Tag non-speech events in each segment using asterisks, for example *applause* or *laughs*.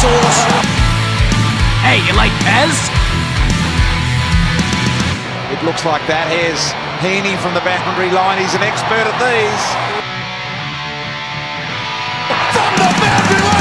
Sauce. Hey, you like Pez? It looks like that. Here's Heaney from the boundary line. He's an expert at these. From the boundary line.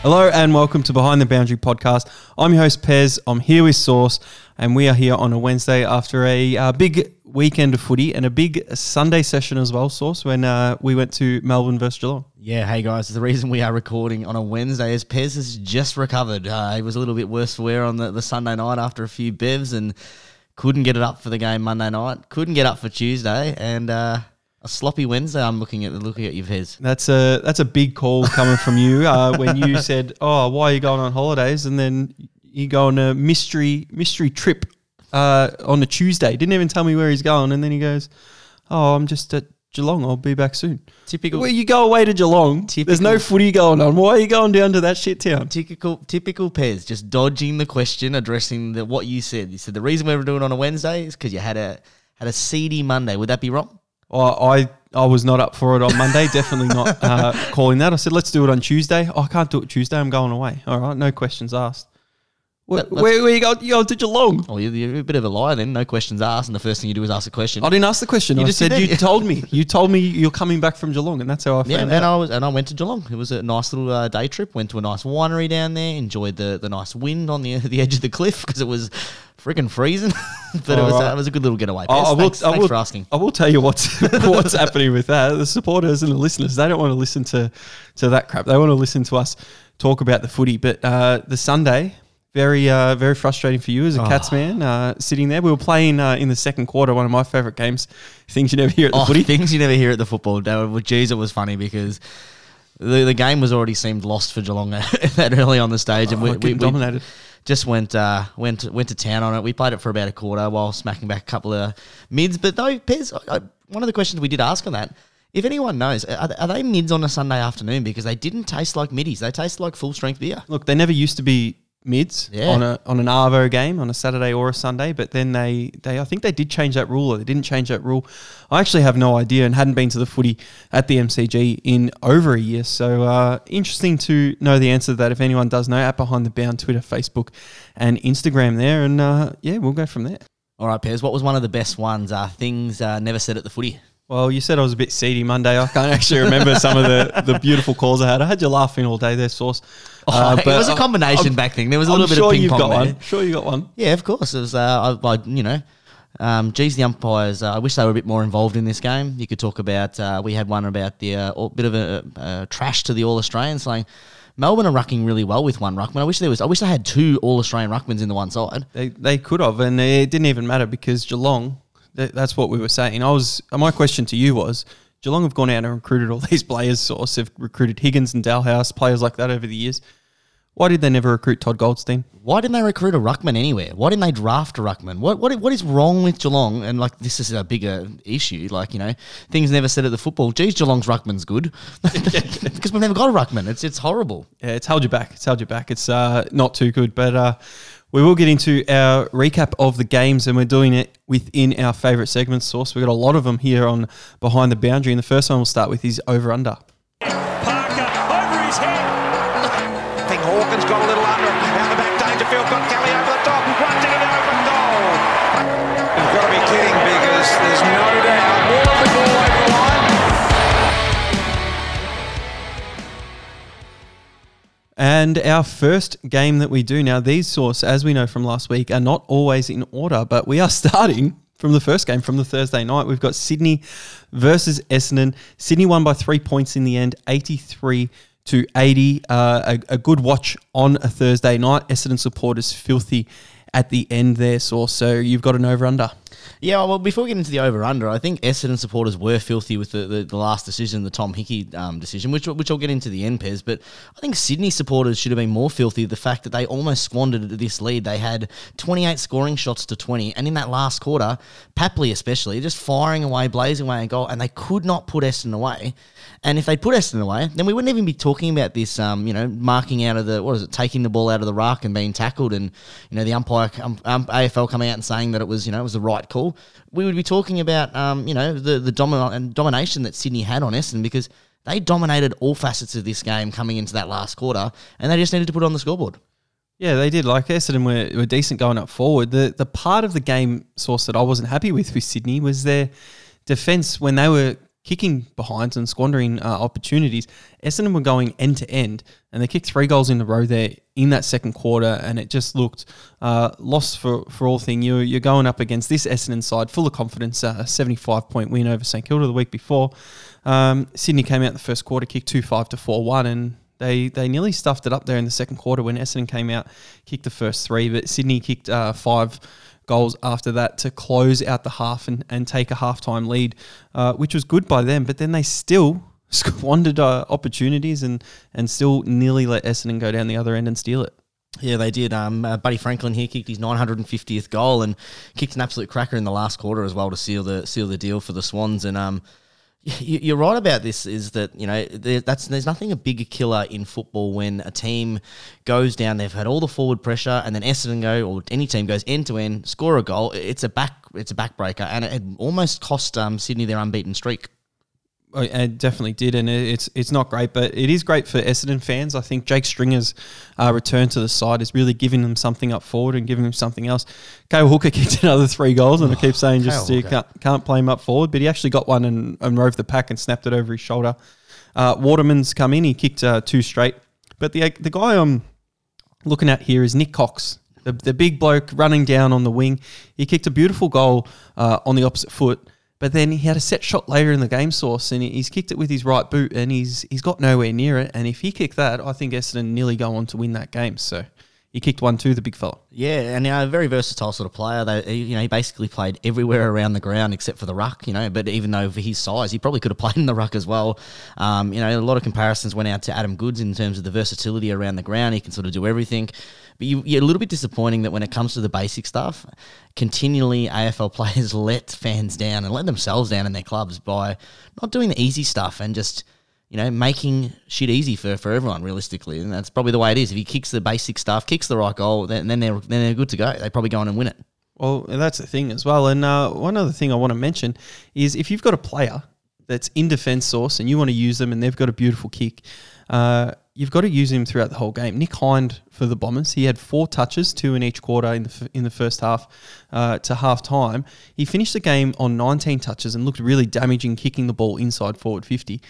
Hello and welcome to Behind the Boundary podcast. I'm your host Pez. I'm here with Source, and we are here on a Wednesday after a uh, big weekend of footy and a big Sunday session as well. Source when uh, we went to Melbourne versus Geelong. Yeah, hey guys, the reason we are recording on a Wednesday is Pez has just recovered. Uh, he was a little bit worse for wear on the, the Sunday night after a few bevs and couldn't get it up for the game Monday night, couldn't get up for Tuesday, and uh, a sloppy Wednesday. I'm looking at looking at you, Pez. That's a that's a big call coming from you uh, when you *laughs* said, "Oh, why are you going on holidays?" and then you go on a mystery mystery trip uh, on a Tuesday. Didn't even tell me where he's going, and then he goes, "Oh, I'm just at Geelong. I'll be back soon." Typical. Well, you go away to Geelong. There's no footy going on. Why are you going down to that shit town? Typical, typical Pez, just dodging the question, addressing the, what you said. You said the reason we were doing it on a Wednesday is because you had a had a seedy Monday. Would that be wrong? Oh, I I was not up for it on Monday. *laughs* Definitely not uh, calling that. I said let's do it on Tuesday. Oh, I can't do it Tuesday. I'm going away. All right, no questions asked. Where, where, where you go? You go to Geelong? Oh, you're, you're a bit of a liar then. No questions asked, and the first thing you do is ask a question. I didn't ask the question. You I just said you told me. You told me you're coming back from Geelong, and that's how I found Yeah, and out. I was and I went to Geelong. It was a nice little uh, day trip. Went to a nice winery down there. Enjoyed the, the nice wind on the *laughs* the edge of the cliff because it was freaking freezing. *laughs* but it was Alright. uh, it was a good little getaway. I- Pez. I will, thanks, I thanks will, for asking. I will tell you what's *laughs* what's happening with that. The supporters and the listeners, they don't want to listen to to that crap. They want to listen to us talk about the footy. But uh, the Sunday, very uh, very frustrating for you as a Cats man, uh, sitting there. We were playing uh, in the second quarter, one of my favourite games. Things you never hear at the Oh, footy. things you never hear at the football. Well, geez, it was funny because. The, the game was already seemed lost for Geelong *laughs* that early on the stage, and Oh, we, getting we, we dominated. just went uh, went went to town on it. We played it for about a quarter while smacking back a couple of mids. But though, Pez, I, I, one of the questions we did ask on that, if anyone knows, are, are they mids on a Sunday afternoon? Because they didn't taste like middies. They taste like full strength beer. Look, they never used to be mids Yeah. on a on an Arvo game on a Saturday or a Sunday, but then they they I think they did change that rule or they didn't change that rule. I actually have no idea and hadn't been to the footy at the MCG in over a year. So uh, interesting to know the answer to that if anyone does know at behind the bound Twitter, Facebook, and Instagram there, and uh, yeah, we'll go from there. All right, Pez, what was one of the best ones? Uh, things uh, never said at the footy. Well, you said I was a bit seedy Monday. I can't actually remember some of the, the beautiful calls I had. I had you laughing all day there, Sauce. Uh, it was a combination back thing. There was a I'm little bit sure of ping you've pong got there. one. Sure, you got one. Yeah, of course. It was, uh, I, I, you know, um, geez, the umpires. Uh, I wish they were a bit more involved in this game. You could talk about. Uh, we had one about the uh, bit of a uh, trash to the All Australians, saying Melbourne are rucking really well with one ruckman. I wish there was. I wish they had two All Australian ruckmans in the one side. They they could have, and it didn't even matter because Geelong. th- That's what we were saying. I was my question to you was Geelong have gone out and recruited all *laughs* these players. Source have recruited Higgins and Dahlhaus, players like that over the years. Why did they never recruit Todd Goldstein? Why didn't they recruit a ruckman anywhere? Why didn't they draft a ruckman? What what what is wrong with Geelong? And like this is a bigger issue. Like you know, things never said at the football. Geez, Geelong's ruckman's good *laughs* because we've never got a ruckman. It's it's horrible. Yeah, it's held you back. It's held you back. It's uh, not too good, but uh, we will get into our recap of the games, and we're doing it within our favourite segments. Source. We've got a lot of them here on behind the boundary, and the first one we'll start with is over under. And our first game that we do now, these source, as we know from last week, are not always in order, but we are *laughs* starting from the first game from the Thursday night. We've got Sydney versus Essendon. Sydney won by three points in the end, 83 to 80. Uh, a, a good watch on a Thursday night. Essendon supporters filthy at the end there, source. So you've got an over under. Yeah, well, before we get into the over under, I think Essendon supporters were filthy with the, the, the last decision, the Tom Hickey um, decision, which which I'll get into the end, Pez. But I think Sydney supporters should have been more filthy. The fact that they almost squandered this lead, they had 28 scoring shots to 20, and in that last quarter, Papley especially, just firing away, blazing away a goal, and they could not put Essendon away. And if they put Essendon away, then we wouldn't even be talking about this, um, you know, marking out of the what is it, taking the ball out of the ruck and being tackled, and you know the umpire, um, um, AFL coming out and saying that it was, you know, it was the right call, we would be talking about um, you know the the domin- domination that Sydney had on Essendon because they dominated all facets of this game coming into that last quarter, and they just needed to put it on the scoreboard. Yeah, they did. Like Essendon were, were decent going up forward. The the part of the game source that I wasn't happy with with Sydney was their defence when they were kicking behinds and squandering uh, opportunities. Essendon were going end to end, and they kicked three goals in a row there in that second quarter, and it just looked uh, lost for, for all thing. You're, you're going up against this Essendon side full of confidence, uh, a 75 point win over St Kilda the week before. Um, Sydney came out the first quarter, kicked 2 5 to 4 1, and they they nearly stuffed it up there in the second quarter when Essendon came out, kicked the first three, but Sydney kicked uh, five goals after that to close out the half and, and take a halftime lead, uh, which was good by them. But then they still *laughs* squandered uh, opportunities and and still nearly let Essendon go down the other end and steal it. Yeah, they did. Um, uh, Buddy Franklin here kicked his 950th goal and kicked an absolute cracker in the last quarter as well to seal the seal the deal for the Swans. And um, you're right about this. Is that you know that's there's nothing a bigger killer in football when a team goes down. They've had all the forward pressure, and then Essendon go or any team goes end to end, score a goal. It's a back it's a backbreaker, and it, it almost cost um, Sydney their unbeaten streak. Oh, It definitely did, and it's it's not great, but it is great for Essendon fans. I think Jake Stringer's uh, return to the side is really giving them something up forward and giving them something else. Cale Hooker *laughs* kicked another three goals, and I keep saying just you can't, can't play him up forward, but he actually got one and, and rove the pack and snapped it over his shoulder. Uh, Waterman's come in, he kicked uh, two straight, but the the guy I'm looking at here is Nick Cox. The, the big bloke running down on the wing. He kicked a beautiful goal uh, on the opposite foot, but then he had a set shot later in the game source and he's kicked it with his right boot and he's he's got nowhere near it. And if he kicked that, I think Essendon nearly go on to win that game. So he kicked one too, the big fella. Yeah, and a very versatile sort of player. They, you know, he basically played everywhere around the ground except for the ruck. You know, but even though for his size, he probably could have played in the ruck as well. Um, you know, a lot of comparisons went out to Adam Goodes in terms of the versatility around the ground. He can sort of do everything. But you, you're a little bit disappointing that when it comes to the basic stuff, continually AFL *laughs* players let fans down and let themselves down in their clubs by not doing the easy stuff and just you know, making shit easy for, for everyone realistically, and that's probably the way it is. If he kicks the basic stuff, kicks the right goal, then, then they're then they're good to go. They probably go on and win it. Well, that's the thing as well. And uh, one other thing I want to mention is if you've got a player that's in defence source and you want to use them and they've got a beautiful kick, uh, you've got to use him throughout the whole game. Nick Hind for the Bombers, he had four touches, two in each quarter in the f- in the first half uh, to half time. He finished the game on 19 touches and looked really damaging, kicking the ball inside forward 50.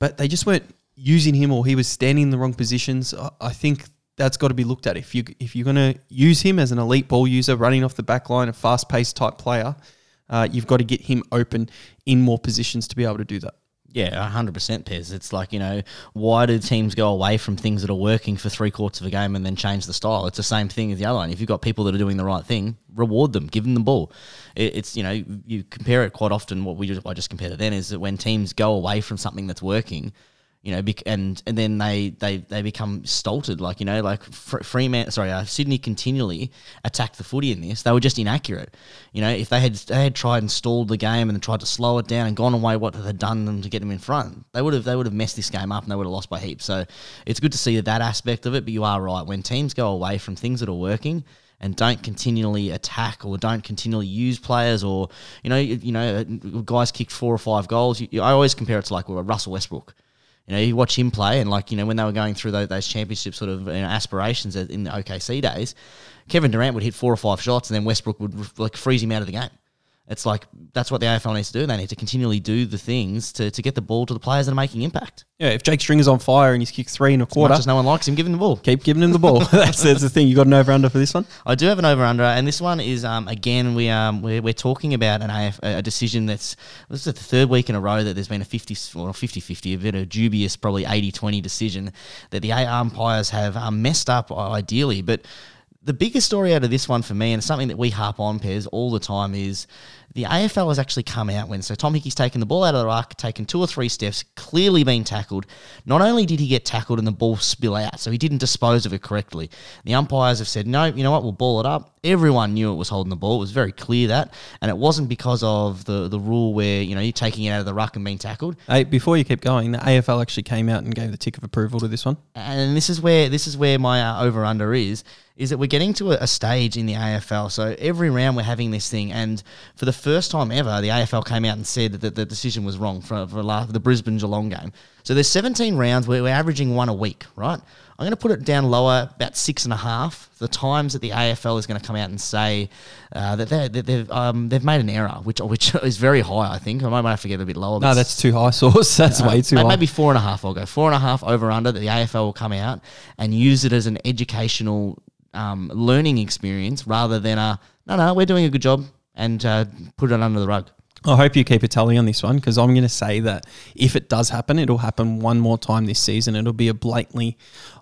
But they just weren't using him or he was standing in the wrong positions. I- think that's got to be looked at. If you if you're going to use him as an elite ball user, running off the back line, a fast paced type player, uh, you've got to get him open in more positions to be able to do that. Yeah, hundred percent, Pez. It's like you know, why do teams go away from things that are working for three quarters of a game and then change the style? It's the same thing as the other one. If you've got people that are doing the right thing, reward them, give them the ball. It, it's you know, you compare it quite often. What we just, I just compared it then is that when teams go away from something that's working, you know, and and then they they they become stolted. Like you know, like Fre- Freeman, sorry, uh, Sydney continually attacked the footy in this. They were just inaccurate. You know, if they had they had tried and stalled the game and tried to slow it down and gone away what had done them to get them in front, they would have they would have messed this game up and they would have lost by heaps. So it's good to see that aspect of it. But you are right when teams go away from things that are working and don't continually attack or don't continually use players or you know you, you know guys kick four or five goals. You, you- I always compare it to like well, Russell Westbrook. You know, you watch him play, and like you know, when they were going through those, those championship sort of you know, aspirations in the OKC days, Kevin Durant would hit four or five shots, and then Westbrook would like freeze him out of the game. It's like that's what the AFL needs to do. They need to continually do the things to, to get the ball to the players that are making impact. Yeah, if Jake Stringer's on fire and he's kicked three and a As quarter, much as no one likes him, give him the ball. keep giving him the ball. *laughs* *laughs* that's, that's the thing. You got an over under for this one. I do have an over under, and this one is um, again we um we're, we're talking about an AF, a decision that's this is the third week in a row that there's been a 50 or 50 50 a bit of dubious probably 80 20 decision that the eight umpires have um, messed up ideally, but the biggest story out of this one for me, and something that we harp on, Pez, all the time, is the AFL has actually come out when so Tom Hickey's taken the ball out of the ruck, taken two or three steps, clearly been tackled. Not only did he get tackled and the ball spill out, so he didn't dispose of it correctly. The umpires have said, no, you know what, we'll ball it up. Everyone knew it was holding the ball. It was very clear that. And it wasn't because of the, the rule where, you know, you're taking it out of the ruck and being tackled. Hey, before you keep going, the AFL actually came out and gave the tick of approval to this one. and this is where this is where my uh, over under is is that we're getting to a, a stage in the AFL. So every round we're having this thing, and for the first time ever the AFL came out and said that the decision was wrong for, for the Brisbane Geelong game. So there's 17 rounds where we're averaging one a week, right? I'm going to put it down lower, about six and a half. The times that the AFL is going to come out and say uh, that, they, that they've um, they've made an error, which which *laughs* is very high. I think I might have to get a bit lower. No, that's too high, *laughs* Source. That's way too May- high. Maybe four and a half. I'll go four and a half over under. That the AFL will come out and use it as an educational um, learning experience rather than a no, no, we're doing a good job and uh, put it under the rug. I hope you keep a tally on this one because I'm going to say that if it does happen, it'll happen one more time this season. It'll be a blatantly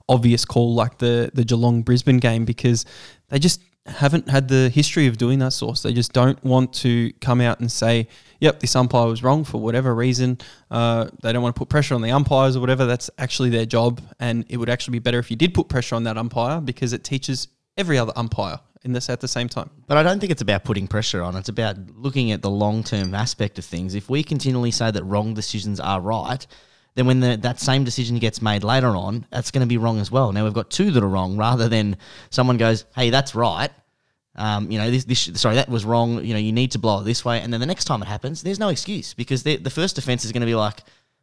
obvious call like the the Geelong Brisbane game because they just haven't had the history of doing that source. They just don't want to come out and say, "Yep, this umpire was wrong for whatever reason." Uh, they don't want to put pressure on the umpires or whatever. That's actually their job, and it would actually be better if you did put pressure on that umpire because it teaches every other umpire in this at the same time. But I don't think it's about putting pressure on. It's about looking at the long term aspect of things. If we continually say that wrong decisions are right, then when the, that same decision gets made later on, that's going to be wrong as well. Now we've got two that are wrong, rather than someone goes, "Hey, that's right." Um, you know, this, this, sorry, that was wrong. You know, you need to blow it this way. And then the next time it happens, there's no excuse because the, first offense is going to be like,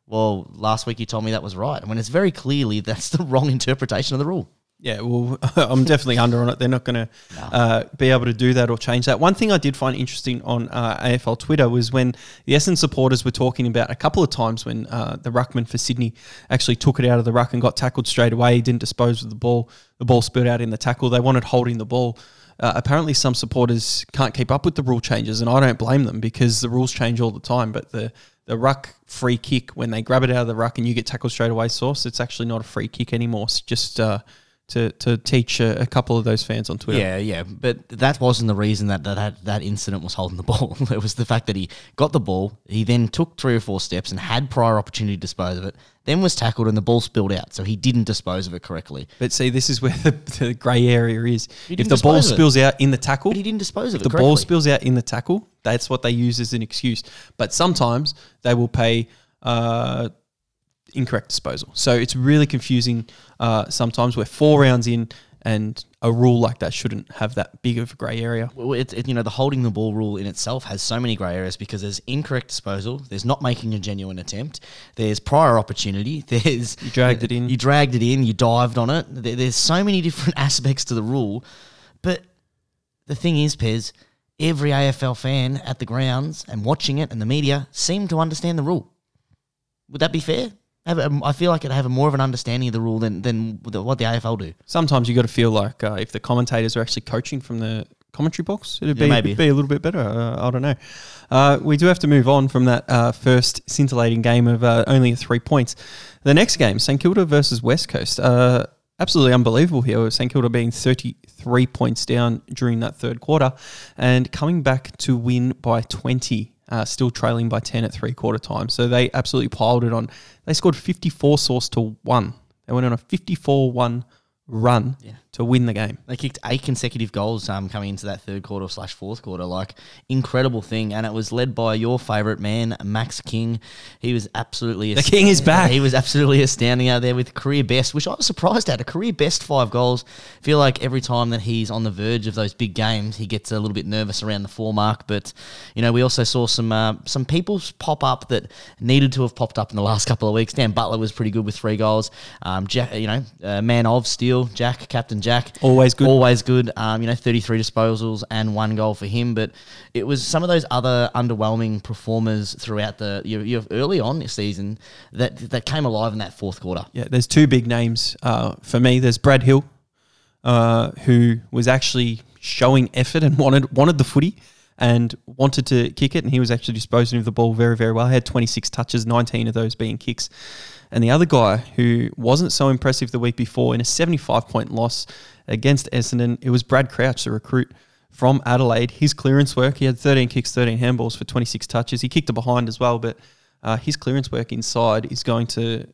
well, last week you told me that was right. And when it's very clearly that's *laughs* the wrong interpretation of the rule. Yeah, well, *laughs* I'm definitely under on it. They're not going to uh, be able to do that or change that. One thing I did find interesting on uh, AFL Twitter was when the Essendon supporters were talking about a couple of times when uh, the ruckman for Sydney actually took it out of the ruck and got tackled straight away. He didn't dispose of the ball. The ball spilled out in the tackle. They wanted holding the ball. Uh, apparently, some supporters can't keep up with the rule changes, and I don't blame them because the rules change all the time. But the the ruck free kick when they grab it out of the ruck and you get tackled straight away, source, it's actually not a free kick anymore. It's just uh, to to teach a, a couple of those fans on Twitter. Yeah, yeah, but that wasn't the reason that that, that that incident was holding the ball. *laughs* it was the fact that he got the ball, he then took three or four steps and had prior opportunity to dispose of it, then was tackled and the ball spilled out, so he didn't dispose of it correctly. But see, this is where *laughs* the, the grey area is. If the ball dispose of it. spills out in the tackle, But he didn't dispose of if it the ball spills out in the tackle, that's what they use as an excuse. But sometimes they will pay uh, incorrect disposal. So it's really confusing. Uh, sometimes we're four rounds in, and a rule like that shouldn't have that big of a grey area. Well, it, it, you know, the holding the ball rule in itself has so many grey areas because there's incorrect disposal, there's not making a genuine attempt, there's prior opportunity, *laughs* there's You dragged it in. you dragged it in, you dived on it. There, there's so many different *laughs* aspects to the rule, but the thing is, Pez, every AFL fan at the grounds and watching it and the media seem to understand the rule. Would that be fair? Have a, I feel like it have a more of an understanding of the rule than than the, what the AFL do. Sometimes you got to feel like uh, if the commentators are actually coaching from the commentary box, it'd Yeah, be, maybe. it'd be a little bit better. Uh, I don't know. Uh, we do have to move on from that uh, first scintillating game of uh, only three points. The next game, St Kilda versus West Coast. Uh, absolutely unbelievable here. with St Kilda being 33 points down during that third quarter and coming back to win by 20. Uh, still trailing by 10 at three quarter time. So they absolutely piled it on. They scored 54 source to one. They went on a 54 1 run to win the game. They kicked eight consecutive goals um, coming into that third quarter slash fourth quarter. Like incredible thing, and it was led by your favourite man, Max King. He was absolutely The King is back. He was absolutely astounding out there with career best, which I was surprised at. A career best five goals. I Feel like every time that he's on the verge of those big games, he gets a little bit nervous around the four mark. But you know, we also saw some uh, some people pop up that needed to have popped up in the last couple of weeks. Dan Butler was pretty good with three goals. Um, Jack, you know, uh, man of steel, Jack, Captain Jack, Always good. always good. Um, you know, 33 disposals and one goal for him. But it was some of those other underwhelming performers throughout the you you early on this season that that came alive in that fourth quarter. Yeah, there's two big names uh, for me. There's Brad Hill, uh, who was actually showing effort and wanted wanted the footy and wanted to kick it, and he was actually disposing of the ball very, very well. He had 26 touches, 19 of those being kicks. And the other guy who wasn't so impressive the week before in a 75 point loss against Essendon, it was Brad Crouch, the recruit from Adelaide. His clearance work, he had 13 kicks, 13 handballs for 26 touches. He kicked it behind as well, but uh, his clearance work inside is going to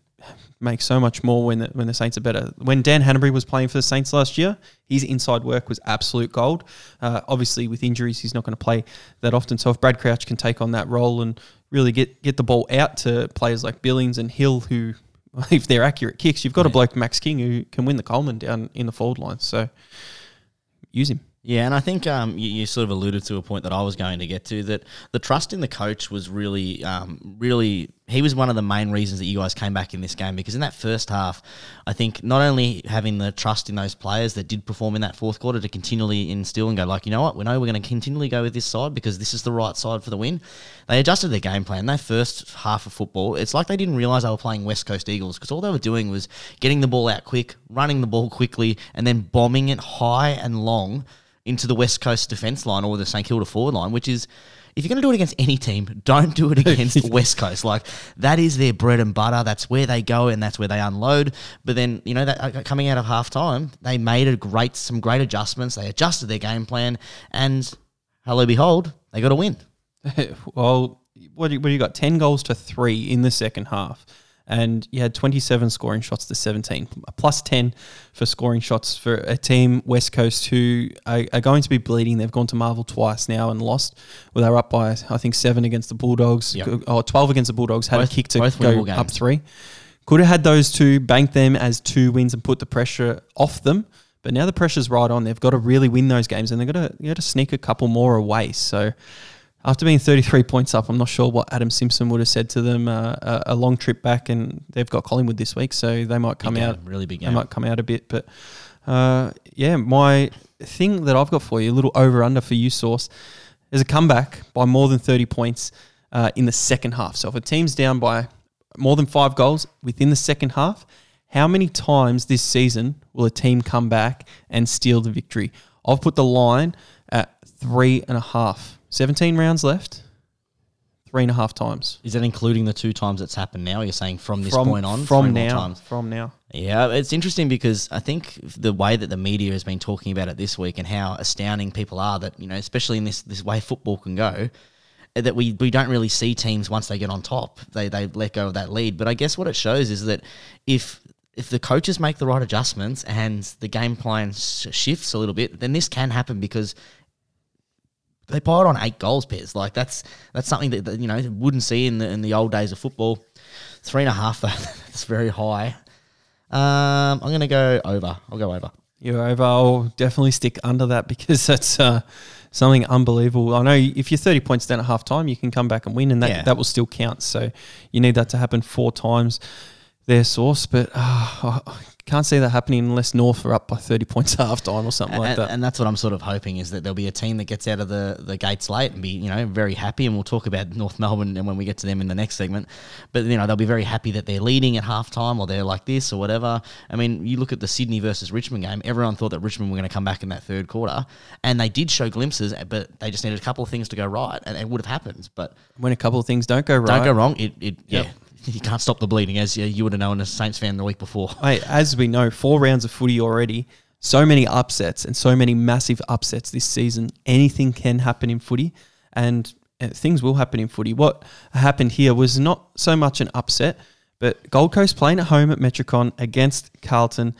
make so much more when the, when the Saints are better. When Dan Hannebery was playing for the Saints last year, his inside work was absolute gold. Uh, obviously, with injuries, he's not going to play that often. So if Brad Crouch can take on that role and really get get the ball out to players like Billings and Hill, who *laughs* if they're accurate kicks, you've got a bloke Max King who can win the Coleman down in the forward line. So use him. Yeah, and I think um, you, you sort of alluded to a point that I was going to get to that the trust in the coach was really, um, really. He was one of the main reasons that you guys came back in this game because in that first half, I think not only having the trust in those players that did perform in that fourth quarter to continually instill and go like, you know what, we know we're going to continually go with this side because this is the right side for the win. They adjusted their game plan. That first half of football, it's like they didn't realize they were playing West Coast Eagles because all they were doing was getting the ball out quick, running the ball quickly, and then bombing it high and long into the West Coast defence line or the St Kilda forward line, which is if you're going to do it against any team, don't do it *laughs* against West Coast. Like that is their bread and butter. That's where they go and that's where they unload. But then you know that uh, coming out of half time, they made a great some great adjustments. They adjusted their game plan, and hello behold, they got a win. *laughs* well, what do, you, what do you got? 10 goals to three in the second half. And you had 27 scoring shots to 17, a plus 10 for scoring shots for a team, West Coast, who are, are going to be bleeding. They've gone to Marvel twice now and lost. Well, they were up by, I think, seven against the Bulldogs, Yep. or 12 against the Bulldogs, had Both- a kick to go up three. Could have had those two, banked them as two wins and put the pressure off them. But now the pressure's right on. They've got to really win those games, and they've got to, you got to sneak a couple more away. So after being 33 points up, I'm not sure what Adam Simpson would have said to them. Uh, a, a long trip back, and they've got Collingwood this week, so they might come game, out really big They might come out a bit, but uh, yeah, my thing that I've got for you, a little over under for you, Source, is a comeback by more than 30 points uh, in the second half. So if a team's down by more than five goals within the second half, how many times this season will a team come back and steal the victory? I've put the line at three and a half. 17 rounds left, three and a half times. Is that including the two times it's happened now? You're saying from this from, point on, from now, times. from now. Yeah, it's interesting because I think the way that the media has been talking about it this week and how astounding people are that, you know, especially in this, this way football can go, eh, that we, we don't really see teams once they get on top. They, they let go of that lead. But I guess what it shows is that if if the coaches make the right adjustments and the game plan sh- shifts a little bit, then this can happen because they piled on eight goals Pez. Like that's that's something that, that you know wouldn't see in the in the old days of football. Three and a half though, *laughs* that's very high. Um, I'm gonna go over. I'll go over. You're over. I'll definitely stick under that because that's uh, something unbelievable. I know if you're 30 points down at half time, you can come back and win, and that, Yeah. that will still count. So you need that to happen four times their source, but uh, I can't see that happening unless North are up by 30 points *laughs* at half time or something like that. and that's what I'm sort of hoping is that there'll be a team that gets out of the, the gates late and be you know very happy. And we'll talk about North Melbourne and when we get to them in the next segment. But you know they'll be very happy that they're leading at halftime or they're like this or whatever. I mean, you look at the Sydney versus Richmond game. Everyone thought that Richmond were going to come back in that third quarter, and they did show glimpses, but they just needed a couple of things to go right, and it would have happened. But when a couple of things don't go right, don't go wrong. It, it Yep. yeah. You can't stop the bleeding, as you, you would have known as a Saints fan the week before. *laughs* As we know, four rounds of footy already. So many upsets and so many massive upsets this season. Anything can happen in footy, and uh, things will happen in footy. What happened here was not so much an upset, but Gold Coast playing at home at Metricon against Carlton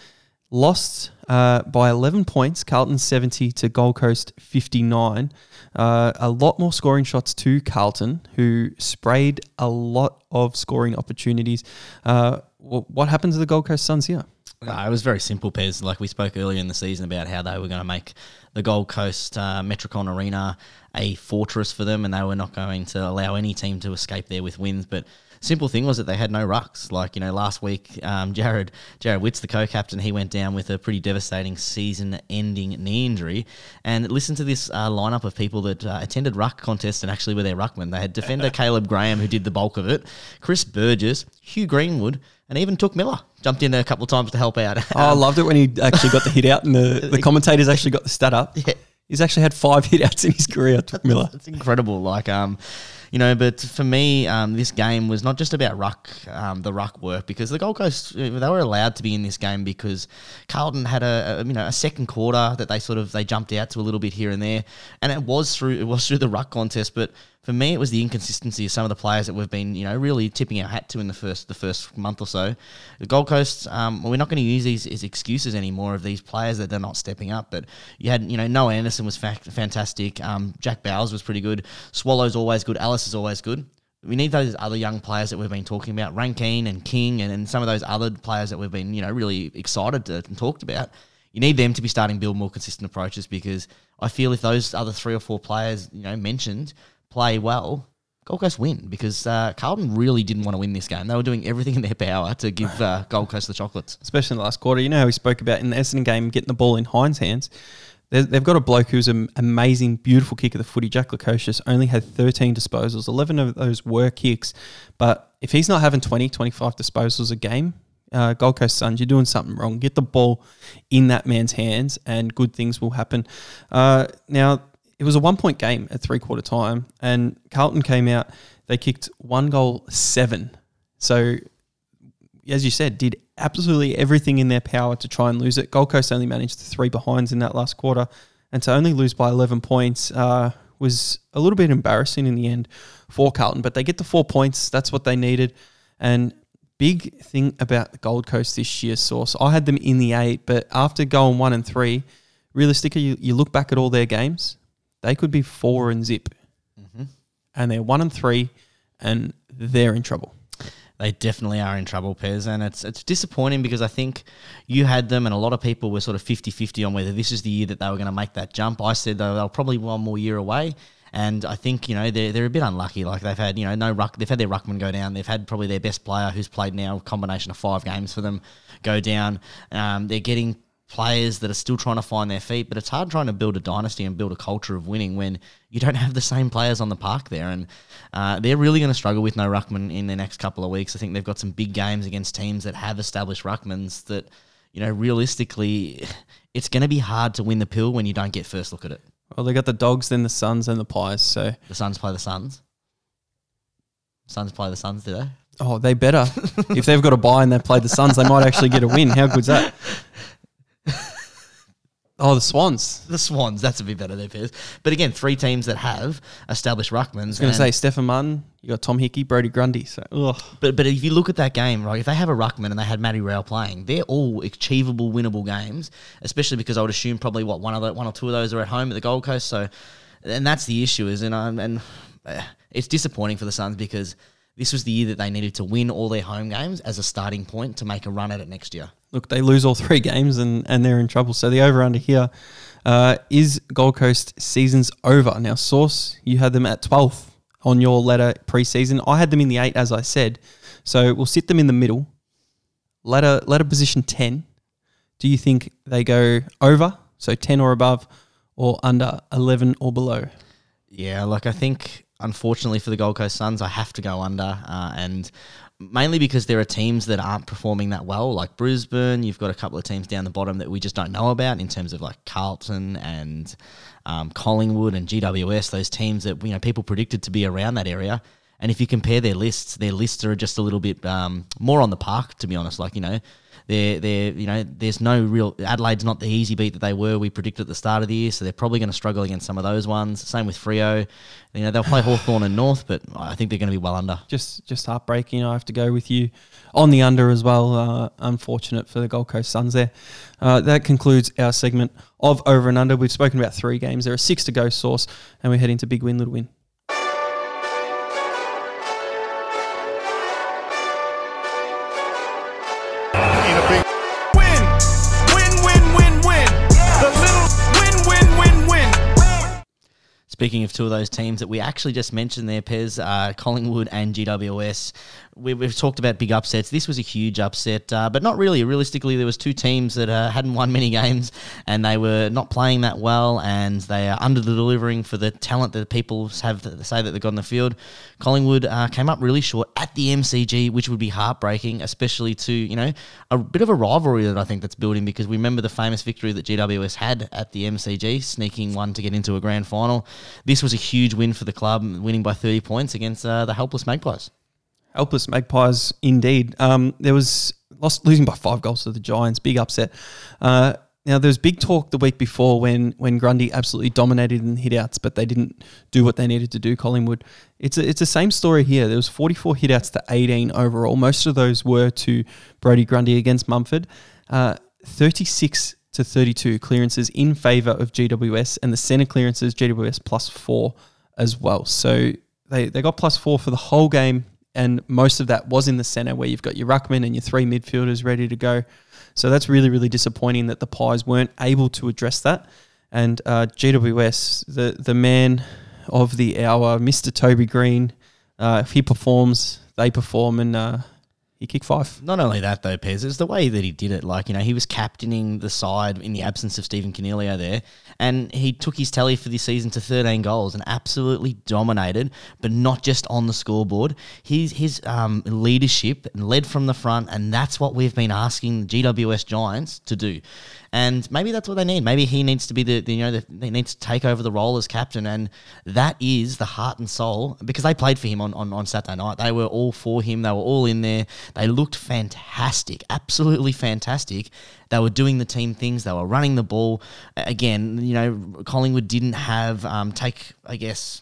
lost uh, by 11 points. Carlton 70 to Gold Coast 59. Uh, a lot more scoring shots to Carlton, who sprayed a lot of scoring opportunities. Uh, what happened to the Gold Coast Suns here? No, it was very simple, Pez. Like we spoke earlier in the season about how they were going to make the Gold Coast uh, Metricon Arena a fortress for them, and they were not going to allow any team to escape there with wins. But simple thing was that they had no rucks. Like you know, last week, um, *laughs* Jared Jarrod Witts, the co-captain, he went down with a pretty devastating season-ending knee injury. And listen to this uh, lineup of people that uh, attended ruck contests and actually were their ruckmen. They had defender *laughs* Caleb Graham, who did the bulk of it, Chris Burgess, Hugh Greenwood. And even Touk Miller jumped in there a couple of times to help out. Oh, I loved it when he actually got the hit out and the, the *laughs* commentators actually got the stat up. Yeah. He's actually had five hit outs in his career, Touk Miller. It's incredible. Like, um, you know, but for me, um, this game was not just about ruck, um, the ruck work because the Gold Coast uh, they were allowed to be in this game because Carlton had a, a you know a second quarter that they sort of they jumped out to a little bit here and there, and it was through it was through the ruck contest, but. For me, it was the inconsistency of some of the players that we've been, you know, really tipping our hat to in the first the first month or so. The Gold Coast, um, we're not going to use these as excuses anymore of these players that they're not stepping up. But you had, you know, Noah Anderson was fa- fantastic. Um, Jack Bowes was pretty good. Swallow's always good. Ellis is always good. We need those other young players that we've been talking about, Rankine and King, and, and some of those other players that we've been, you know, really excited to and talked about you need them to be starting to build more consistent approaches because I feel if those other three or four players you know mentioned play well, Gold Coast win because uh, Carlton really didn't want to win this game. They were doing everything in their power to give uh, Gold Coast the chocolates. especially in the last quarter. You know how we spoke about in the Essendon game getting the ball in Hind's hands. They- They've got a bloke who's an amazing, beautiful kick of the footy. Jack Lukosius only had 13 disposals. 11 of those were kicks. But if he's not having 20, 25 disposals a game, uh, Gold Coast Suns, you're doing something wrong. Get the ball in that man's hands and good things will happen. Uh, now, it was a one point game at three quarter time, and Carlton came out. They kicked one goal, seven. So as you said, did absolutely everything in their power to try and lose it. Gold Coast only managed three behinds in that last quarter, and to only lose by 11 points uh, was a little bit embarrassing in the end for Carlton. But they get the four points. That's what they needed. And big thing about the Gold Coast this year, Source, I had them in the eight, but after going one and three, realistically, you, you look back at all their games, they could be four and zip. And they're one and three, and they're in trouble. They definitely are in trouble, Pez, and it's it's disappointing because I think you had them, and a lot of people were sort of 50-50 on whether this is the year that they were going to make that jump. I said though they'll probably one more year away, and I think you know they're they're a bit unlucky. Like they've had you know no ruck, they've had their ruckman go down. They've had probably their best player who's played now a combination of five games for them go down. Um, they're getting players that are still trying to find their feet, but it's hard trying to build a dynasty and build a culture of winning when you don't have the same players on the park there. And uh, they're really going to struggle with no ruckman in the next couple of weeks. I think they've got some big games against teams that have established ruckmans that, you know, realistically, *sighs* it's going to be hard to win the pill when you don't get first look at it. Well, they got the dogs, then the Suns, and the Pies. So, The Suns play the Suns. Suns play the Suns, do they? oh, they better. *laughs* if they've got a buy and they play the Suns, they might actually get a win. How good's that? *laughs* Oh, the Swans. The Swans, that's a bit better, there, Piers. But again, three teams that have established ruckmans. I was going to say Stefan Martin. You got Tom Hickey, Brodie Grundy. So, ugh. But but if you look at that game, right, if they have a ruckman and they had Matty Rowell playing, they're all achievable, winnable games. Especially because I would assume probably what one of one or two of those are at home at the Gold Coast. So, and that's the issue, is and um, and uh, it's disappointing for the Suns because this was the year that they needed to win all their home games as a starting point to make a run at it next year. Look, they lose all three games and, and they're in trouble. So the over under here uh, is Gold Coast season's over. Now, Source, you had them at 12th on your letter preseason. I had them in the eight, as I said. So we'll sit them in the middle. Letter, letter position 10. Do you think they go over, so 10 or above, or under 11 or below? Yeah, like I think unfortunately for the Gold Coast Suns, I have to go under, uh, and mainly because there are teams that aren't performing that well, like Brisbane. You've got a couple of teams down the bottom that we just don't know about in terms of like Carlton and um, Collingwood and GWS. Those teams that you know people predicted to be around that area. And if you compare their lists, their lists are just a little bit um, more on the park, to be honest. Like you know, they're they're you know, there's no real Adelaide's not the easy beat that they were. We predicted at the start of the year, so they're probably going to struggle against some of those ones. Same with Freo. You know, they'll play Hawthorn and North, but I think they're going to be well under. just just heartbreaking. I have to go with you on the under as well. Uh, unfortunate for the Gold Coast Suns there. Uh, that concludes our segment of over and under. We've spoken about three games. There are six to go, source, and we head into big win, little win. Speaking of two of those teams that we actually just mentioned there, Pez, uh, Collingwood and GWS. We, we've talked about big upsets. This was a huge upset, uh, but not really. Realistically, there was two teams that uh, hadn't won many *laughs* games, and they were not playing that well, and they are under delivering for the talent that people have to say that they've got in the field. Collingwood uh, came up really short at the MCG, which would be heartbreaking, especially to you know a bit of a rivalry that I think that's building because we remember the famous victory that GWS had at the MCG, sneaking one to get into a grand final. This was a huge win for the club, winning by 30 points against uh, the helpless Magpies. Helpless Magpies, indeed. Um, there was lost losing by five goals to the Giants, big upset. Uh, now there was big talk the week before when when Grundy absolutely dominated in hitouts, but they didn't do what they needed to do. Collingwood, it's a, it's the same story here. There was 44 hitouts to 18 overall. Most of those were to Brodie Grundy against Mumford. Uh, 36 to 32 clearances in favour of GWS, and the centre clearances GWS plus four as well. So they they got plus four for the whole game and most of that was in the centre where you've got your ruckman and your three midfielders ready to go. So that's really really disappointing that the Pies weren't able to address that. And uh, GWS, the the man of the hour, Mr. Toby Greene, uh, if he performs, they perform, and uh, he kicked five. Not only that, though, Pez, it's the way that he did it. Like, you know, he was captaining the side in the absence of Stephen Coniglio there, and he took his tally for this season to 13 goals and absolutely dominated, but not just on the scoreboard. His, his um, leadership and led from the front, and that's what we've been asking the GWS Giants to do. And maybe that's what they need. Maybe he needs to be the, the you know, the, they need to take over the role as captain. And that is the heart and soul because they played for him on, on, on Saturday night. They were all for him. They were all in there. They looked fantastic, absolutely fantastic. They were doing the team things. They were running the ball. Again, you know, Collingwood didn't have, um, take, I guess,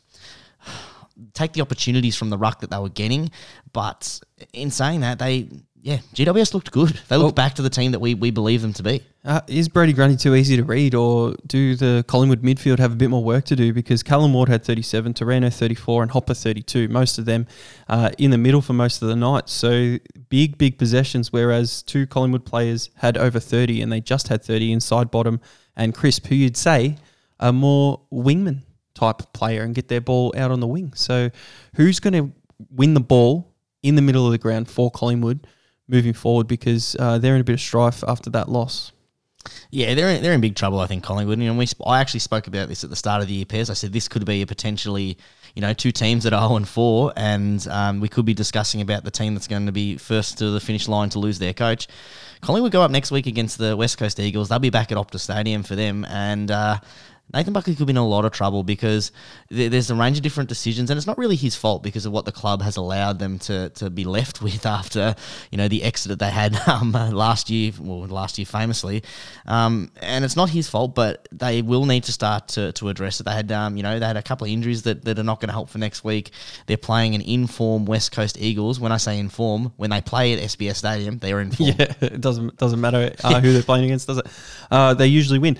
*sighs* take the opportunities from the ruck that they were getting. But in saying that, they, yeah, GWS looked good. They looked back to the team that we, we believe them to be. Uh, is Brodie Grundy too easy to read, or do the Collingwood midfield have a bit more work to do? Because Callum Ward had 37, Taranto 34, and Hopper 32. Most of them uh, in the middle for most of the night. So big, big possessions. Whereas two Collingwood players had over 30, and they just had 30 inside bottom and Crisp, who you'd say are more wingman type player and get their ball out on the wing. So who's going to win the ball in the middle of the ground for Collingwood moving forward? Because uh, they're in a bit of strife after that loss. Yeah, they're in, they're in big trouble. I think Collingwood. Know, we sp- I actually spoke about this at the start of the year. Pez. I said this could be a potentially, you know, two teams that are zero and four, and um, we could be discussing about the team that's going to be first to the finish line to lose their coach. Collingwood go up next week against the West Coast Eagles. They'll be back at Optus Stadium for them, and. Uh, Nathan Buckley could be in a lot of trouble because th- there's a range of different decisions, and it's not really his fault because of what the club has allowed them to, to be left *laughs* with after you know the exit that they had *laughs* um, last year, well last year famously, um, and it's not his fault, but they will need to start to, to address it. They had um, you know they had a couple of injuries that, that are not going to help for next week. They're playing an inform West Coast Eagles. When I say inform, when they play at SBS Stadium, they're in form. *laughs* Yeah, it doesn't doesn't matter uh, who they're playing against, does it? Uh, they usually win.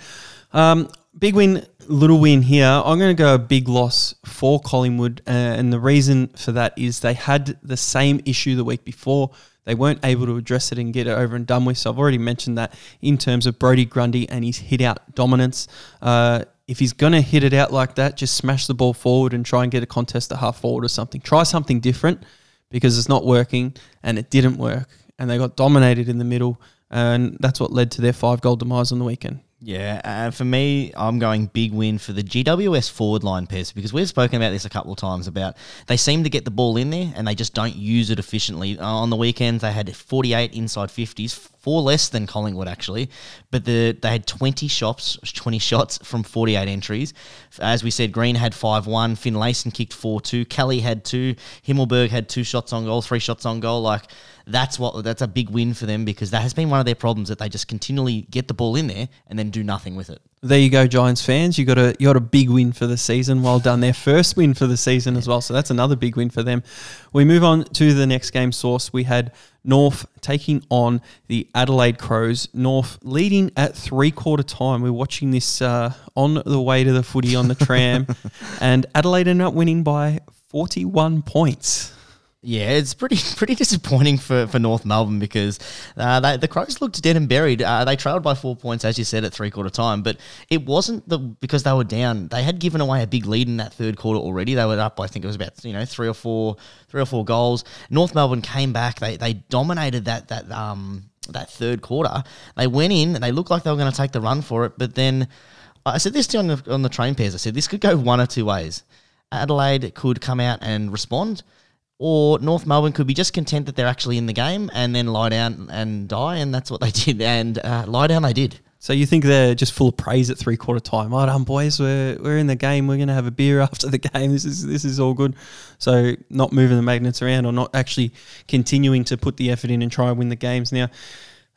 Um, big win, little win here. I'm going to go a big loss for Collingwood, uh, and the reason for that is they had the same issue the week before. They weren't able to address it and get it over and done with. So I've already mentioned that in terms of Brodie Grundy and his hit out dominance. Uh, if he's going to hit it out like that, just smash the ball forward and try and get a contest at half forward or something. Try something different because it's not working and it didn't work. And they got dominated in the middle. And that's what led to their five goal demise on the weekend. Yeah, uh, for me, I'm going big win for the GWS forward line Pez because we've spoken about this a couple of times about they seem to get the ball in there and they just don't use it efficiently. Uh, on the weekends, they had 48 inside 50s, four less than Collingwood actually, but the they had 20 shots, 20 shots from 48 entries. As we said, Green had 5-1, Finlayson kicked 4-2, Kelly had two, Himmelberg had two shots on goal, three shots on goal. Like that's what that's a big win for them because that has been one of their problems that they just continually get the ball in there and then do nothing with it. There you go, Giants fans. You got a you got a big win for the season. Well done, their first win for the season as well. So that's another big win for them. We move on to the next game source. We had North taking on the Adelaide Crows. North leading at three quarter time. We're watching this uh, on the way to the footy on the tram, *laughs* and Adelaide ended up winning by forty one points. Yeah, it's pretty *laughs* pretty disappointing for, for North Melbourne because uh, they, the Crows looked dead and buried. Uh, they trailed by four points, as you said, at three quarter time, but it wasn't the because they were down. They had given away a big lead in that third quarter already. They were up, I think it was about you know three or four three or four goals. North Melbourne came back. They they dominated that that um that third quarter. They went in. They looked like they were going to take the run for it, but then I said this on the on the train Pez. I said this could go one or two ways. Adelaide could come out and respond or North Melbourne could be just content that they're actually in the game and then lie down and die, and that's what they *laughs* did. And uh, lie down, they did. So you think they're just full of praise at three quarter time? Well done, boys. We're we're in the game. We're going to have a beer *laughs* after the game. This is this is all good. So not moving the magnets around or not actually continuing to put the effort in and try and win the games. Now,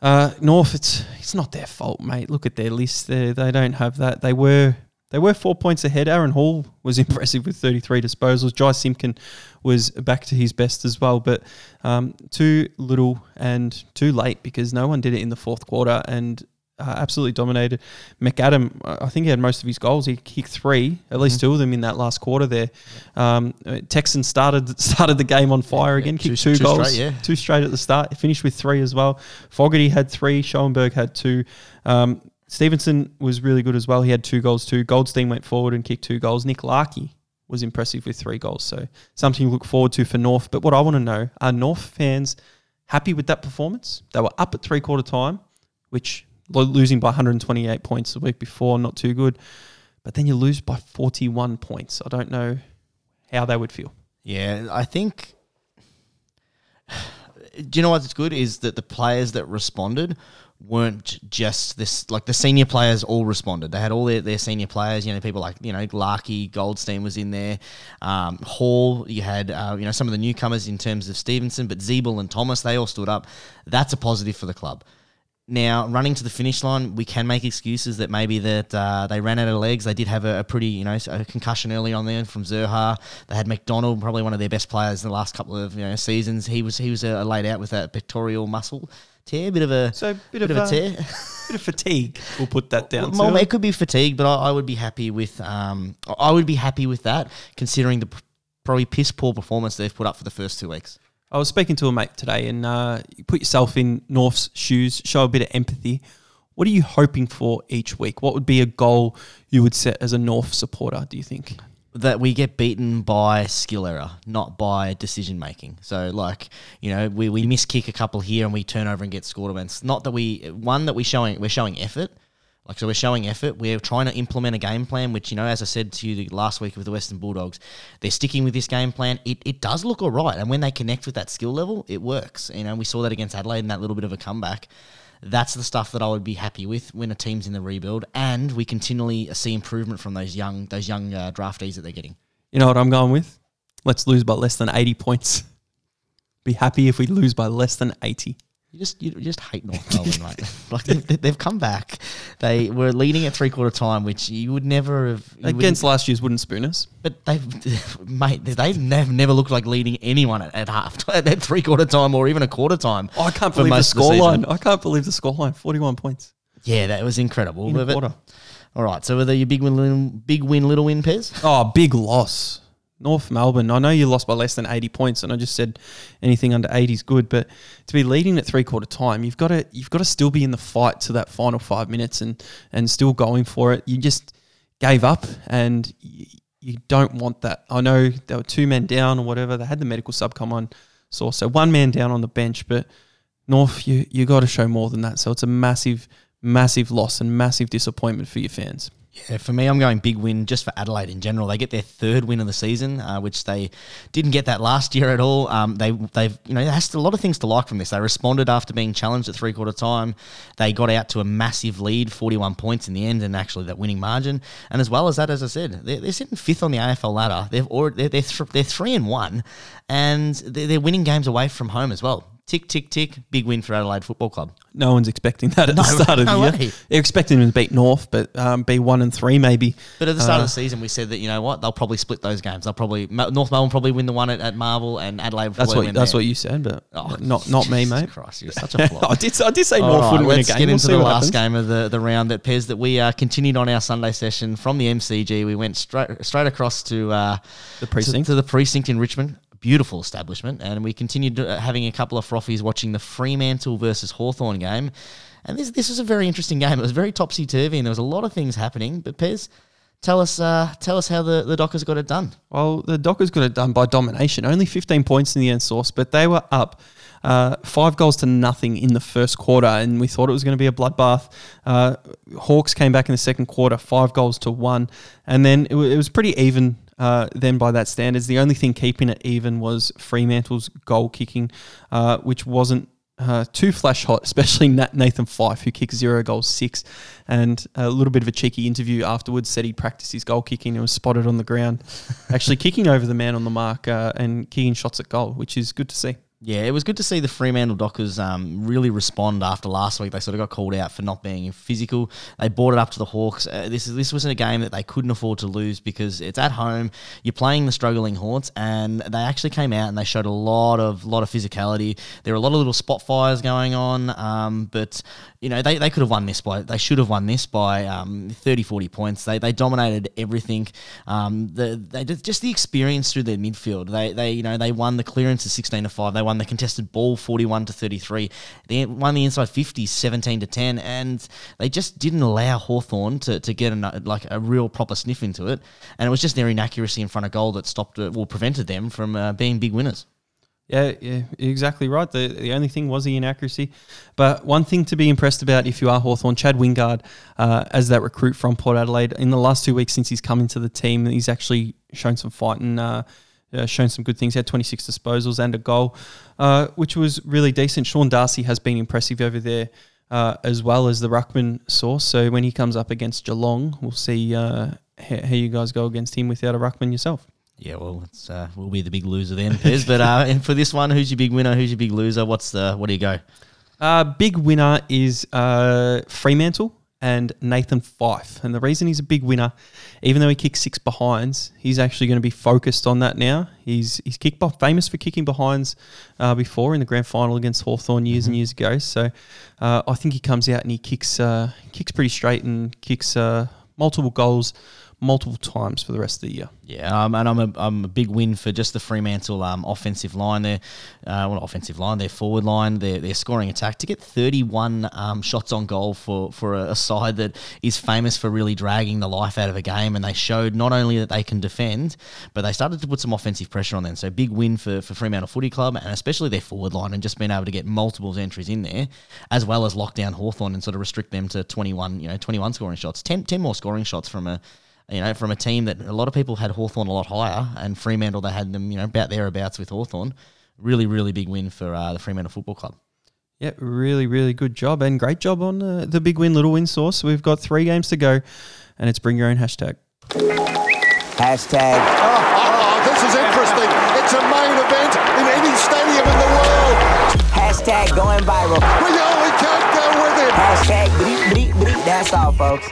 uh, North, it's it's not their fault, mate. Look at their list. They they don't have that. They were they were four points ahead. Aaron Hall was *laughs* impressive with 33 disposals. Jy Simpkin was back to his best as well, but um, too little and too late because no one did it in the fourth quarter. And uh, absolutely dominated. McAdam, I think he had most of his goals. He kicked three, at least Mm-hmm. two of them in that last quarter there. Um, Texans started *laughs* started the game on fire again, two- kicked two, two goals, straight, yeah. two straight at the start. Finished with three as well. Fogarty had three. Schoenberg had two. Um, Stevenson was really good as well. He had two goals too. Goldstein went forward and kicked two goals. Nick Larkey was impressive with three goals. So something to look forward to for North. But what I want to know are North fans happy with that performance? They were up at three quarter time, which losing by 128 points the week before, not too good. But then you lose by 41 points. I don't know how they would feel. Yeah, I think. *sighs* Do you know what's good is that the players that responded weren't just this like the senior players all responded. They had all their, their senior players. You know, people like you know Larkey, Goldstein was in there. Um, Hall, you had uh, you know some of the newcomers in terms of Stevenson, but Ziebell and Thomas they all stood up. That's a positive for the club. Now, running to the finish line, we can make excuses that maybe that uh, they ran out of legs. They did have a, a pretty, you know, a concussion early on there from Zurhaar. They had McDonald, probably one of their best players in the last couple of you know seasons. He was he was uh, laid out with a pectoral muscle tear, bit of a So, bit bit of, of a tear. bit of fatigue. We'll put that down. Well, it could be fatigue, but I, I would be happy with um I would be happy with that considering the p- probably piss poor performance they've put up for the first two weeks. I was speaking to a mate today, and uh, you put yourself in North's shoes, show a bit of empathy. What are you hoping for each week? What would be a goal you would set as a North supporter? Do you think? That we get beaten by skill error, not by decision making. So, like you know, we, we miss kick a couple here and we turn over and get scored against. Not that we one that we showing we're showing effort. Like so, we're showing effort. We're trying to implement a game plan, which you know, as I said to you last week with the Western Bulldogs, they're sticking with this game plan. It, it does look all right, and when they connect with that skill level, it works. You know, we saw that against Adelaide in that little bit of a comeback. That's the stuff that I would be happy with when a team's in the rebuild, and we continually see improvement from those young those young uh, draftees that they're getting. You know what I'm going with? Let's lose by less than 80 points. Be happy if we lose by less than 80. You just you just hate North *laughs* Melbourne, mate. *laughs* Like they've, they've come back. They were leading at three quarter time, which you would never have Against last year's wooden spooners. But they've, *laughs* mate, they've never, never looked like leading anyone at, at half, at three quarter time or even a quarter time. Oh, I can't believe the most of the scoreline. I can't believe the scoreline. 41 points Yeah, that was incredible. in But- quarter. all right, so were they your big win, little, big win, little win, Pez? Oh, big loss. North Melbourne. I know you lost by less than 80 points, and I just said anything under 80 is good. But to be leading at three quarter time, you've got to you've got to still be in the fight to that final five minutes and and still going for it. You just gave up, and you, you don't want that. I know there were two men down or whatever. They had the medical sub come on, so so one man down on the bench, but North, you you got to show more than that. So it's a massive, massive loss and massive disappointment for your fans. Yeah, for me, I'm going big win just for Adelaide in general. They get their third win of the season, uh, which they didn't get that last year at all. Um, they they've you know there's a lot of things to like from this. They responded after being challenged at three quarter time. They got out to a massive lead, 41 points in the end, and actually that winning margin. And as well as that, as I said, they're, they're sitting fifth on the AFL ladder. They've already, they're they're, th- they're three and one, and they're, they're winning games away from home as well. Tick tick tick, big win for Adelaide Football Club. No one's expecting that at the start of no the way. year. They're expecting them to beat North, but um, be one and three maybe. But at the start Uh, of the season, we said that you know what they'll probably split those games. They'll probably North Melbourne probably win the one at, at Marvel, and Adelaide. That's what that's there. what you said, but Oh, not not me, mate. Christ, you're such a flop. *laughs* I did I did say All North right, wouldn't win a let's game. get We'll into the last happens. game of the, the round that Pez that we uh, continued on our Sunday session from the MCG. We went straight straight across to uh, The to- precinct. to, the precinct in Richmond. Beautiful establishment, and we continued uh, having a couple of frothies watching the Fremantle versus Hawthorn game. And this this was a very interesting game. It was very topsy turvy, and there was a lot of things happening. But Pez, tell us uh, tell us how the, the Dockers got it done. Well, the Dockers got it done by domination. Only 15 points in the end source, but they were up uh, five goals to nothing in the first quarter, and we thought it was going to be a bloodbath. Uh, Hawks came back in the second quarter, five goals to one, and then it, wa- it was pretty even. Uh, then by that standards, the only thing keeping it even was Fremantle's goal kicking, uh, which wasn't uh, too flash hot, *laughs* especially Nat- Nathan Fyfe, who kicked zero goals, six, and a little bit of a cheeky interview afterwards said he practiced his goal kicking and was spotted on the ground, *laughs* actually kicking over the man on the mark uh, and kicking shots at goal, which is good to see. Yeah, it was good to see the Fremantle Dockers um, really respond after last week. They sort of got called out for not being physical. They brought it up to the Hawks. Uh, this is this wasn't a game that they couldn't afford to lose because it's at home. You're playing the struggling Hawks, and they actually came out and they showed a lot of lot of physicality. There were a lot of little spot fires going on, um, but you know they, they could have won this by they should have won this by um, 30, 40 points. They, they dominated everything. Um, the they just the experience through their midfield. They they you know they won the clearance of sixteen to five. They won the contested ball forty one to thirty three. They won the inside fifty 17 to ten, and they just didn't allow Hawthorn to, to get like a real proper sniff into it. And it was just their inaccuracy in front of goal that stopped it, well prevented them from uh, being big winners. Yeah, yeah, exactly right. The the only thing was the inaccuracy. But one thing to be impressed about if you are Hawthorn, Chad Wingard, uh, as that recruit from Port Adelaide, in the last two weeks since he's come into the team, he's actually shown some fight and uh, uh, shown some good things. He had 26 disposals and a goal, uh, which was really decent. Sean Darcy has been impressive over there. Uh, as well as the Ruckman source. So when he comes up against Geelong, we'll see uh, how, how you guys go against him without a Ruckman yourself. Yeah, well, it's uh, we'll be the big loser then, Pez. but uh, and for this one, who's your big winner? Who's your big loser? What's the what do you go? Uh, big winner is uh, Fremantle and Nathan Fyfe. And the reason he's a big winner, even though he kicks six behinds, he's actually going to be focused on that now. He's he's kicked beh- famous for kicking behinds uh, before in the grand final against Hawthorn years and years ago. So uh, I think he comes out and he kicks uh, kicks pretty straight and kicks uh, multiple goals multiple times for the rest of the year. Yeah, um, and I'm a, I'm a big win for just the Fremantle um, offensive line there. Uh, well, offensive line, their forward line, their, their scoring attack to get 31 um, shots on goal for, for a, a side that is famous for really dragging the life out of a game. And they showed not only that they can defend, but they started to put some offensive pressure on them. So big win for, for Fremantle Footy Club and especially their forward line and just being able to get multiple entries in there, as well as lock down Hawthorn and sort of restrict them to 21, you know, 21 scoring shots, 10, 10 more scoring shots from a you know, from a team that a lot of people had Hawthorn a lot higher, and Fremantle, they had them, you know, about thereabouts with Hawthorn. Really, really big win for uh, the Fremantle Football Club. Yeah, really, really good job and great job on uh, the big win, little win source. We've got three games to go, and it's bring your own hashtag. Hashtag Oh, this is interesting. It's a main event in any stadium in the world. hashtag going viral. We only can't go with it. Hashtag bleep bleep bleep. That's all, folks.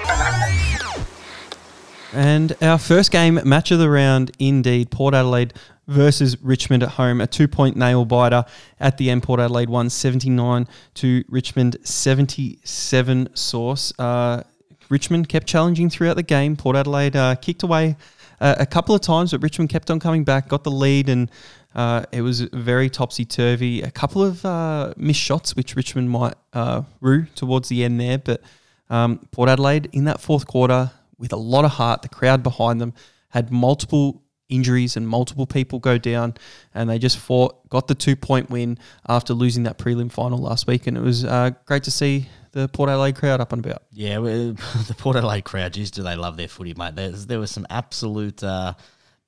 And our first game, match of the round, indeed, Port Adelaide versus Richmond at home, a two point nail biter at the end. Port Adelaide won 79 to Richmond 77 source. Uh, Richmond kept challenging throughout the game. Port Adelaide uh, kicked away uh, a couple of times, but Richmond kept on coming back, got the lead, and uh, it was very topsy turvy. A couple of uh, missed shots, which Richmond might uh, rue towards the end there, but um, Port Adelaide in that fourth quarter with a lot of heart, the crowd behind them had multiple injuries and multiple people go down, and they just fought, got the two point win after losing that prelim final last week, and it was uh, great to see the Port Adelaide crowd up and about. Yeah, *laughs* the Port Adelaide crowd, geez, do they love their footy, mate. There's, there was some absolute uh,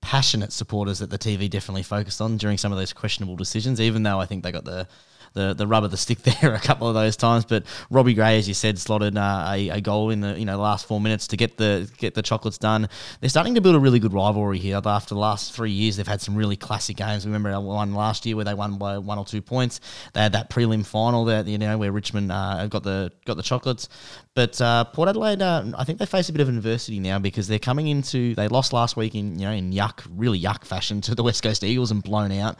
passionate supporters that the TV definitely focused on during some of those questionable decisions, even though I think they got the the, the rub of the stick *laughs* there a couple of those times. But Robbie Gray, as you said, slotted uh, a, a goal in the you know last four minutes to get the get the chocolates done. They're starting to build a really good rivalry here. After the last three years, they've had some really classic games. We remember one last year where they won by one or two points. They had that prelim final that you know where Richmond uh, got the got the chocolates. But uh, Port Adelaide, uh, I think they face a bit of adversity now because they're coming into. They lost last week in you know in yuck, really yuck fashion to the West Coast Eagles and blown out.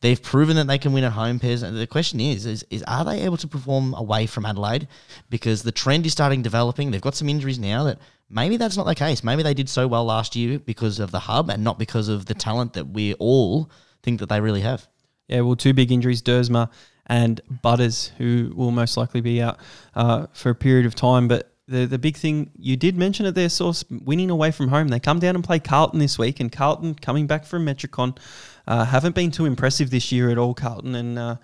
They've proven that they can win at home, Pez. The question is, is, is are they able to perform away from Adelaide? Because the trend is starting developing. They've got some injuries now that maybe that's not the case. Maybe they did so well last year because of the hub and not because of the talent that we all think that they really have. Yeah, well, two big injuries, Duursma and Butters, who will most likely be out uh, for a period of time. But the the big thing you did mention at their source, winning away from home. They come down and play Carlton this week, and Carlton coming back from Metricon uh, haven't been too impressive this year at all. Carlton and uh,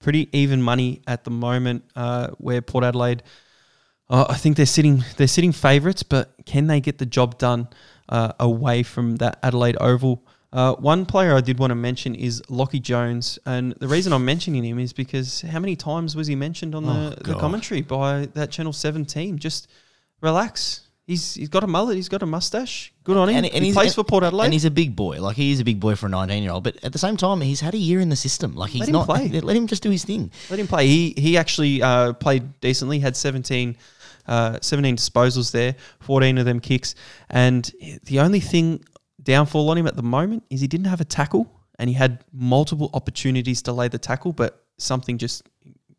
pretty even money at the moment. Uh, where Port Adelaide, uh, I think they're sitting they're sitting favourites, but can they get the job done uh, away from that Adelaide Oval? Uh, one player I did want to mention is Lachie Jones, and the reason I'm mentioning him is because how many times was he mentioned on the, Oh, the God. commentary by that Channel Seven team? Just relax, He's he's got a mullet. He's got a mustache. Good on him. And, And, he plays for Port Adelaide. and he's a big boy. Like he is a big boy for a nineteen-year-old. But at the same time, he's had a year in the system. Like he's Let him not. play. *laughs* Let him just do his thing. Let him play. He he actually uh, played decently. Had 17, uh, 17 disposals there, fourteen of them kicks. And the only thing downfall on him at the moment is he didn't have a tackle, and he had multiple opportunities to lay the tackle, but something just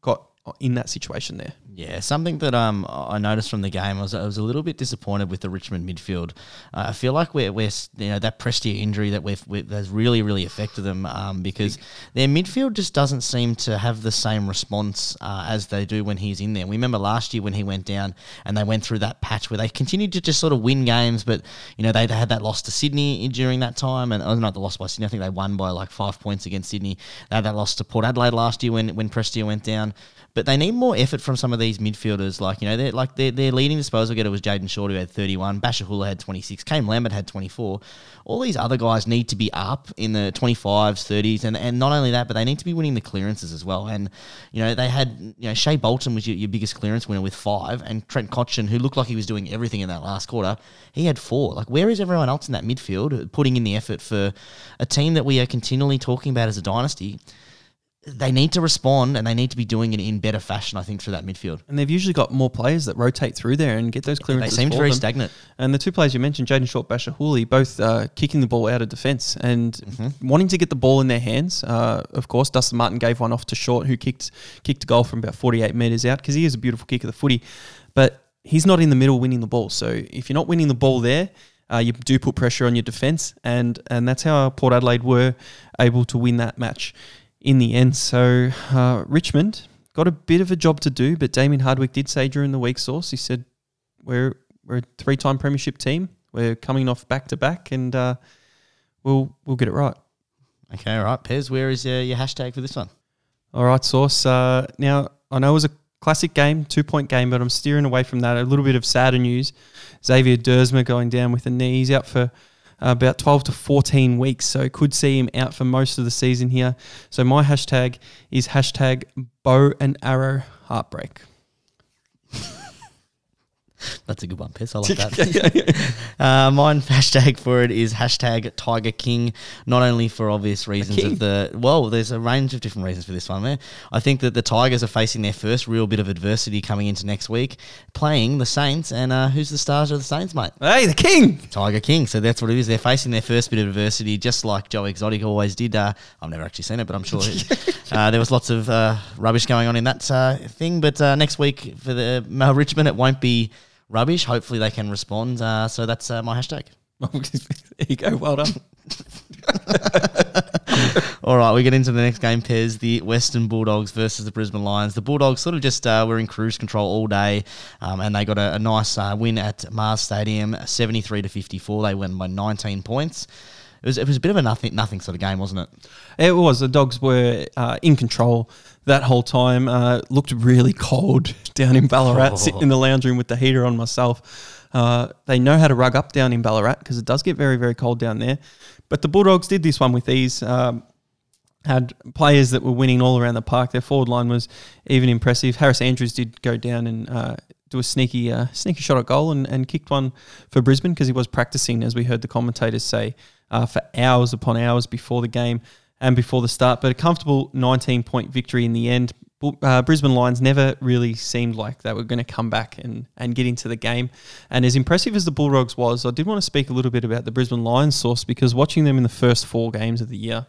got in that situation there. Yeah, something that um I noticed from the game was I was a little bit disappointed with the Richmond midfield. Uh, I feel like we're, we're you know that Prestia injury that we've, we has really really affected them um, because their midfield just doesn't seem to have the same response uh, as they do when he's in there. We remember last year when he went down and they went through that patch where they continued to just sort of win games, but you know they had that loss to Sydney during that time and oh, not the loss by Sydney. I think they won by like five points against Sydney. They had that loss to Port Adelaide last year when when Prestia went down. But they need more effort from some of these midfielders. Like you know, they're like their, their leading disposal getter was Jayden Short who had 31. Bachar Houli had 26. Kane Lambert had 24. All these other guys need to be up in the 25s, 30s, and, and not only that, but they need to be winning the clearances as well. And you know, they had you know Shai Bolton was your, your biggest clearance winner with five, and Trent Cotchin, who looked like he was doing everything in that last quarter, he had four. Like where is everyone else in that midfield putting in the effort for a team that we are continually talking about as a dynasty? They need to respond and they need to be doing it in better fashion, I think, through that midfield. And they've usually got more players that rotate through there and get those clearances. They seem very them. stagnant. And the two players you mentioned, Jayden Short, Bachar Houli, both uh, kicking the ball out of defence and Mm-hmm. wanting to get the ball in their hands. Uh, of course, Dustin Martin gave one off to Short, who kicked kicked a goal from about 48 metres out because he is a beautiful kick of the footy. But he's not in the middle winning the ball. So if you're not winning the ball there, uh, you do put pressure on your defence. And, and that's how Port Adelaide were able to win that match in the end. So uh, Richmond got a bit of a job to do, but Damien Hardwick did say during the week source, he said, we're we're a three time premiership team. We're coming off back to back, and uh, we'll we'll get it right. Okay, all right. Pez, where is uh, your hashtag for this one? All right, Sauce. Uh, now I know it was a classic game, two point game, but I'm steering away from that. A little bit of sadder news: Xavier Duursma going down with a knee. He's out for about 12 to 14 weeks, so could see him out for most of the season here. So my hashtag is hashtag bow and arrow heartbreak. That's a good one, Pez. I like that. *laughs* *laughs* uh, mine *laughs* hashtag for it is hashtag Tiger King. Not only for obvious reasons of the well, there's a range of different reasons for this one. There, I think that the Tigers are facing their first real bit of adversity coming into next week, playing the Saints. And uh, who's the stars of the Saints, mate? Hey, the king! Tiger King. So that's what it is. They're facing their first bit of adversity, just like Joe Exotic always did. Uh, I've never actually seen it, but I'm sure uh, there was lots of uh, rubbish going on in that uh, thing. But uh, next week for the Richmond, it won't be rubbish. Hopefully they can respond. Uh, so that's uh, my hashtag. *laughs* there you go. Well done. *laughs* All right, we get into the next game, Pez. The Western Bulldogs versus the Brisbane Lions. The Bulldogs sort of just uh, were in cruise control all day, um, and they got a, a nice uh, win at Mars Stadium, seventy-three to fifty-four. They won by nineteen points. It was it was a bit of a nothing nothing sort of game, wasn't it? It was. The dogs were uh, in control that whole time. Uh, looked really cold *laughs* down in Ballarat, sitting in the lounge room with the heater on myself. Uh, they know how to rug up down in Ballarat because it does get very, very cold down there. But the Bulldogs did this one with ease. Um, had players that were winning all around the park. Their forward line was even impressive. Harris Andrews did go down and uh, do a sneaky uh, sneaky shot at goal and, and kicked one for Brisbane because he was practicing, as we heard the commentators say, uh, for hours upon hours before the game and before the start. But a comfortable 19 point victory in the end. Uh, Brisbane Lions never really seemed like they were going to come back and, and get into the game. And as impressive as the Bulldogs was, I did want to speak a little bit about the Brisbane Lions source because watching them in the first four games of the year,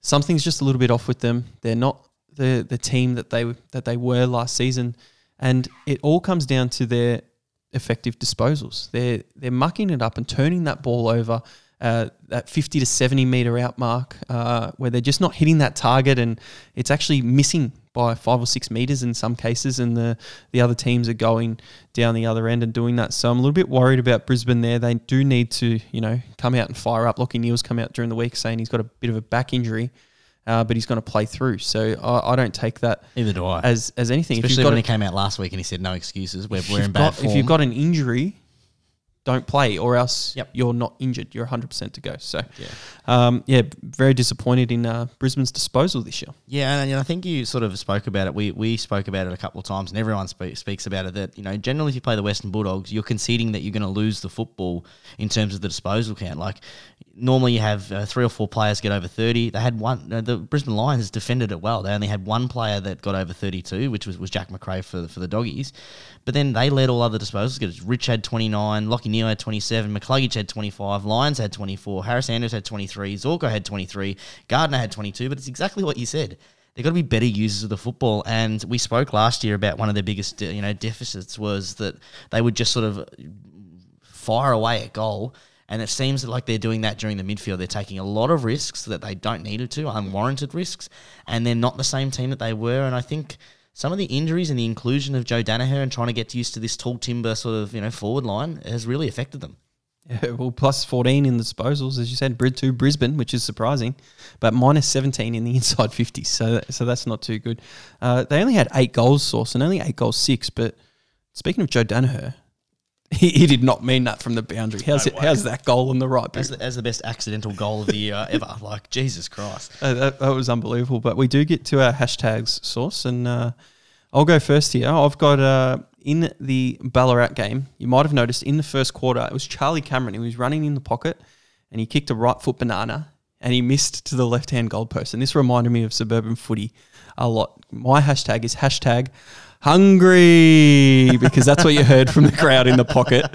something's just a little bit off with them. They're not the the team that they that they were last season, and it all comes down to their effective disposals. They're they're mucking it up and turning that ball over. Uh, that 50 to 70 meter out mark, uh, where they're just not hitting that target, and it's actually missing by five or six meters in some cases, and the the other teams are going down the other end and doing that. So I'm a little bit worried about Brisbane there. They do need to, you know, come out and fire up. Lachie Neale's come out during the week saying he's got a bit of a back injury, uh, but he's going to play through. So I, I don't take that Neither do I. as as anything. Especially if you've got when a- he came out last week and he said no excuses. We're, we're in bad got- form. If you've got an injury, don't play, or else Yep. you're not injured. You're 100% to go. So, yeah, um, yeah very disappointed in uh, Brisbane's disposal this year. Yeah, and I think you sort of spoke about it. We we spoke about it a couple of times, and everyone spe- speaks about it. That you know, generally, if you play the Western Bulldogs, you're conceding that you're going to lose the football in terms of the disposal count. Like normally, you have uh, three or four players get over thirty. They had one. Uh, the Brisbane Lions defended it well. They only had one player that got over thirty-two, which was, was Jack Macrae for for the doggies. But then they led all other disposals. Because Rich had twenty nine, Lachie Neale had twenty seven, McCluggage had twenty five, Lyons had twenty four, Harris Andrews had twenty three, Zorko had twenty three, Gardner had twenty two. But it's exactly what you said they've got to be better users of the football. And we spoke last year about one of their biggest, uh, you know, deficits was that they would just sort of fire away at goal. And it seems like they're doing that during the midfield. They're taking a lot of risks that they don't need to, unwarranted risks, and they're not the same team that they were. And I think some of the injuries and the inclusion of Joe Daniher and trying to get used to this tall timber sort of you know forward line has really affected them. Yeah, well, plus 14 in the disposals, as you said, Brid to Brisbane, which is surprising, but minus 17 in the *laughs* inside 50. So, so that's not too good. Uh, they only had eight goals, Source, and only eight goals six. But speaking of Joe Daniher, he, he did not mean that from the boundary. How's, it, how's that goal in the right As the, as the best accidental goal of the year *laughs* ever, like Jesus Christ. Uh, that, that was unbelievable. But we do get to our hashtags, Source, and uh, I'll go first here. I've got uh, in the Ballarat game, you might have noticed in the first quarter, it was Charlie Cameron. He was running in the pocket and he kicked a right foot banana and he missed to the left hand goalpost. And this reminded me of suburban footy a lot. My hashtag is hashtag hungry because that's what you heard from the crowd in the pocket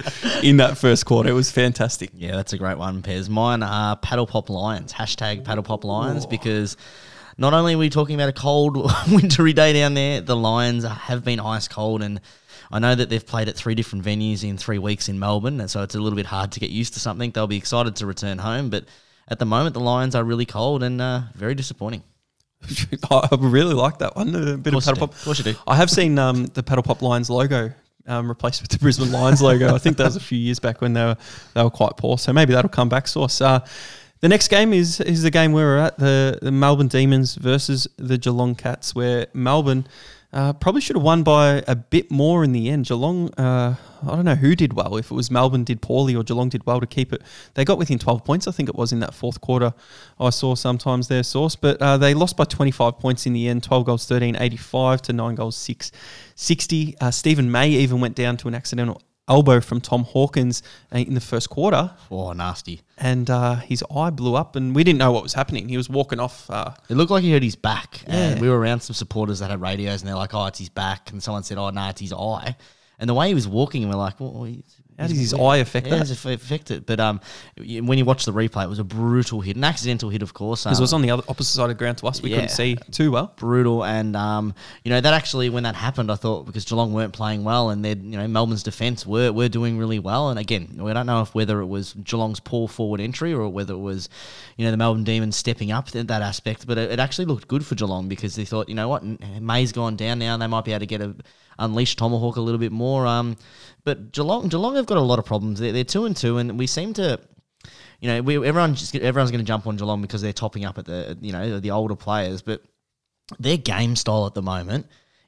in that first quarter. It was fantastic. Yeah, that's a great one, Pez. Mine are Paddle Pop Lions. Hashtag Paddle Pop Lions because not only are we talking about a cold, *laughs* wintry day down there, the Lions have been ice cold. And I know that they've played at three different venues in three weeks in Melbourne. And so it's a little bit hard to get used to something. They'll be excited to return home. But at the moment, the Lions are really cold and uh, very disappointing. *laughs* I really like that one. A bit of, you paddle pop. Of course you do. I have seen um, the paddle pop Lions logo um, replaced with the Brisbane Lions logo. I think that was a few years back when they were they were quite poor. So maybe that'll come back. Source. Uh, the next game is is the game where we're at the, the Melbourne Demons versus the Geelong Cats, where Melbourne. Uh, probably should have won by a bit more in the end. Geelong, uh, I don't know who did well. If it was Melbourne did poorly or Geelong did well to keep it, they got within 12 points. I think it was in that fourth quarter. I saw sometimes their source, but uh, they lost by 25 points in the end. 12 goals, 13, 85 to nine goals, six, 60. Uh, Steven May even went down to an accidental elbow from Tom Hawkins uh, in the first quarter, Oh, nasty. And uh, his eye blew up, and we didn't know what was happening. He was walking off. Uh, It looked like he hurt his back. And Yeah. we were around some supporters that had radios and they're like, oh, it's his back. And someone said, oh, no, it's his eye. And the way he was walking, and we're like, well, he's, How does his eye affect yeah, that? It affect it? But um, when you watch the replay, it was a brutal hit, an accidental hit, of course. because um, it was on the other opposite side of the ground to us. We Yeah. couldn't see too well. brutal. And um, you know that actually when that happened, I thought because Geelong weren't playing well, and you know Melbourne's defence were were doing really well. And again, we don't know if whether it was Geelong's poor forward entry or whether it was you know the Melbourne Demons stepping up in that aspect. But it, it actually looked good for Geelong because they thought you know what May's gone down now, they might be able to get a unleash Tomahawk a little bit more. Um, but Geelong Geelong have got a lot of problems. They're, they're two and two, and we seem to you know, we, everyone just, everyone's going to jump on Geelong because they're topping up at the you know the older players, but their game style at the moment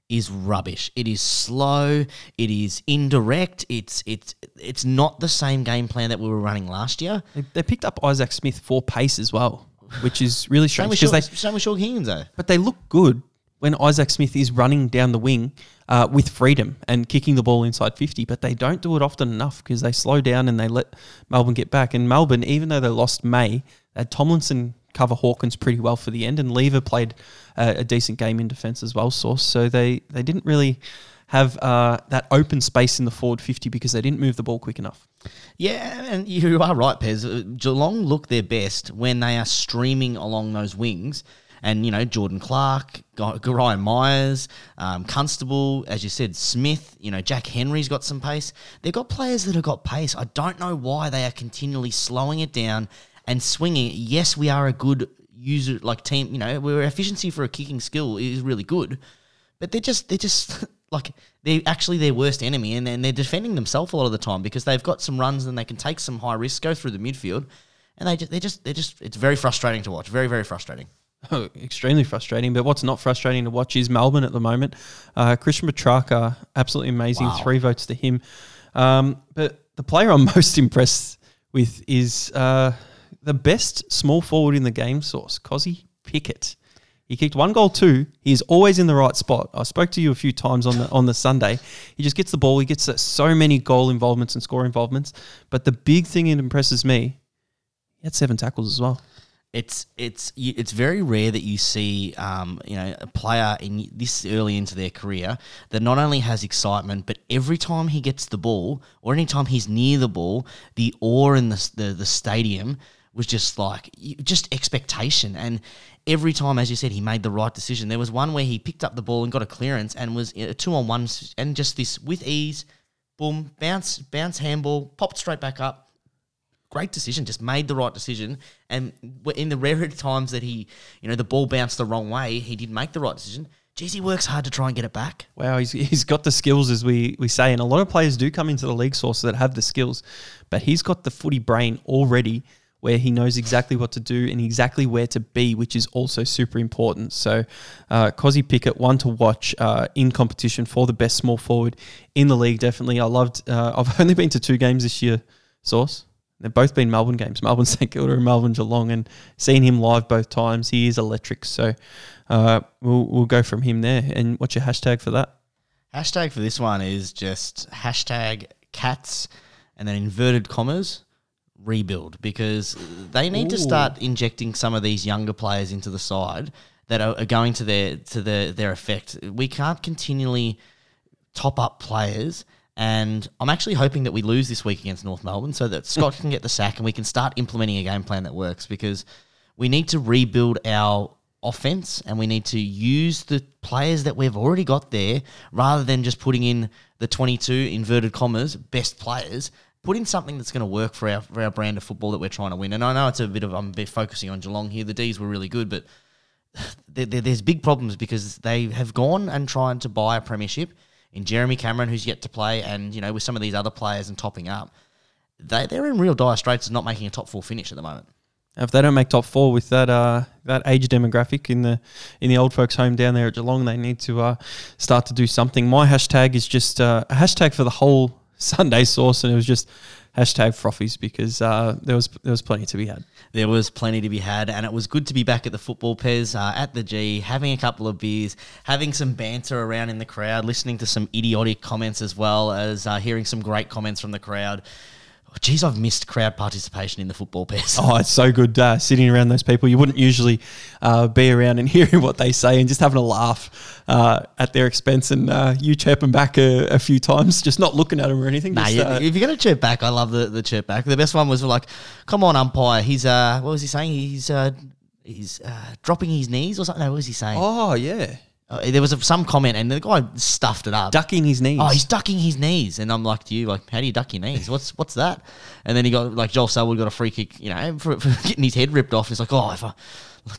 is rubbish. It is slow. It is indirect. It's it's it's not the same game plan that we were running last year. They, they picked up Isaac Smith for pace as well, which is really strange because they same with Shaun Higgins though. but they look good when Isaac Smith is running down the wing uh, with freedom and kicking the ball inside 50, but they don't do it often enough because they slow down and they let Melbourne get back. And Melbourne, even though they lost May, had Tomlinson cover Hawkins pretty well for the end, and Lever played uh, a decent game in defence as well, Source. So they, they didn't really have uh, that open space in the forward 50 because they didn't move the ball quick enough. Yeah, and you are right, Pez. Uh, Geelong look their best when they are streaming along those wings. And, you know, Jordan Clark, Ryan Myers, um, Constable, as you said, Smith, you know, Jack Henry's got some pace. They've got players that have got pace. I don't know why they are continually slowing it down and swinging. Yes, we are a good user, like team, you know, our efficiency for a kicking skill is really good but they're just they're just *laughs* like they're actually their worst enemy and, and they're defending themselves a lot of the time because they've got some runs and they can take some high risks go through the midfield and they just they just they're just it's very frustrating to watch very very frustrating Oh, *laughs* extremely frustrating. But what's not frustrating to watch is Melbourne at the moment. Uh, Christian Petracca, absolutely amazing. Wow. Three votes to him. Um, but the player I'm *laughs* most impressed with is uh, the best small forward in the game source, Kozzy Pickett. He kicked one goal too. He's always in the right spot. I spoke to you a few times on the on the Sunday. He just gets the ball. He gets uh, so many goal involvements and score involvements. But the big thing that impresses me, he had seven tackles as well. It's it's it's very rare that you see um, you know a player in this early into their career that not only has excitement, but every time he gets the ball or anytime he's near the ball, the awe in the the, the stadium was just like just expectation. And every time, as you said, he made the right decision. There was one where he picked up the ball and got a clearance and was a two on one, and just this with ease, boom, bounce, bounce handball, popped straight back up great decision, just made the right decision. And in the rare *laughs* times that he, you know, the ball bounced the wrong way, he did make the right decision. Geez, he works hard to try and get it back. Wow, he's, he's got the skills, as we, we say. And a lot of players do come into the league source that have the skills, but he's got the footy brain already where he knows exactly what to do and exactly where to be, which is also super important. So, uh, Kozzy Pickett, one to watch uh, in competition for the best small forward in the league, definitely. I loved, uh, *laughs* I've only been to two games this year, Source. They've both been Melbourne games, Melbourne *laughs* St Kilda and Melbourne Geelong, and seen him live both times. He is electric. So uh, we'll we'll go from him there. And what's your hashtag for that? Hashtag for this one is just hashtag cats and then inverted commas rebuild because they need to start injecting some of these younger players into the side that are, are going to their to their their effect. We can't continually top up players. And I'm actually hoping that we lose this week against North Melbourne so that Scott can get the sack and we can start implementing a game plan that works because we need to rebuild our offense and we need to use the players that we've already got there rather than just putting in the 22 inverted commas best players. Put in something that's going to work for our for our brand of football that we're trying to win. And I know it's a bit of I'm a bit focusing on Geelong here. The D's were really good, but *sighs* there, there- there's big problems because they have gone and tried to buy a premiership in Jeremy Cameron, who's yet to play, and you know with some of these other players and topping up, they they're in real dire straits of not making a top four finish at the moment. If they don't make top four with that uh, that age demographic in the in the old folks' home down there at Geelong, they need to uh, start to do something. My hashtag is just uh, a hashtag for the whole *laughs* Sunday source, and it was just hashtag frothies because uh, there was there was plenty to be had. There was plenty to be had, and it was good to be back at the football pez uh, at the G, having a couple of beers, having some banter around in the crowd, listening to some idiotic comments as well as uh, hearing some great comments from the crowd. Oh, geez, I've missed crowd participation in the football pez. Oh, it's so good uh, sitting around those people. You wouldn't usually uh, be around and *laughs* hearing what they say and just having a laugh uh, at their expense and uh, you chirping back a, a few times, just not looking at them or anything. Nah, just, uh, if you're gonna chirp back, I love the the chirp back. The best one was like, "Come on, umpire." He's uh, what was he saying? He's uh, he's uh, dropping his knees or something. No, what was he saying? oh yeah, Uh, there was a, some comment, and the guy stuffed it up. ducking his knees. Oh, he's ducking his knees, and I'm like to you, like, how do you duck your knees? What's what's that? And then he got like Joel Selwood got a free kick, you know, for, for *laughs* getting his head ripped off. He's like, oh, if I,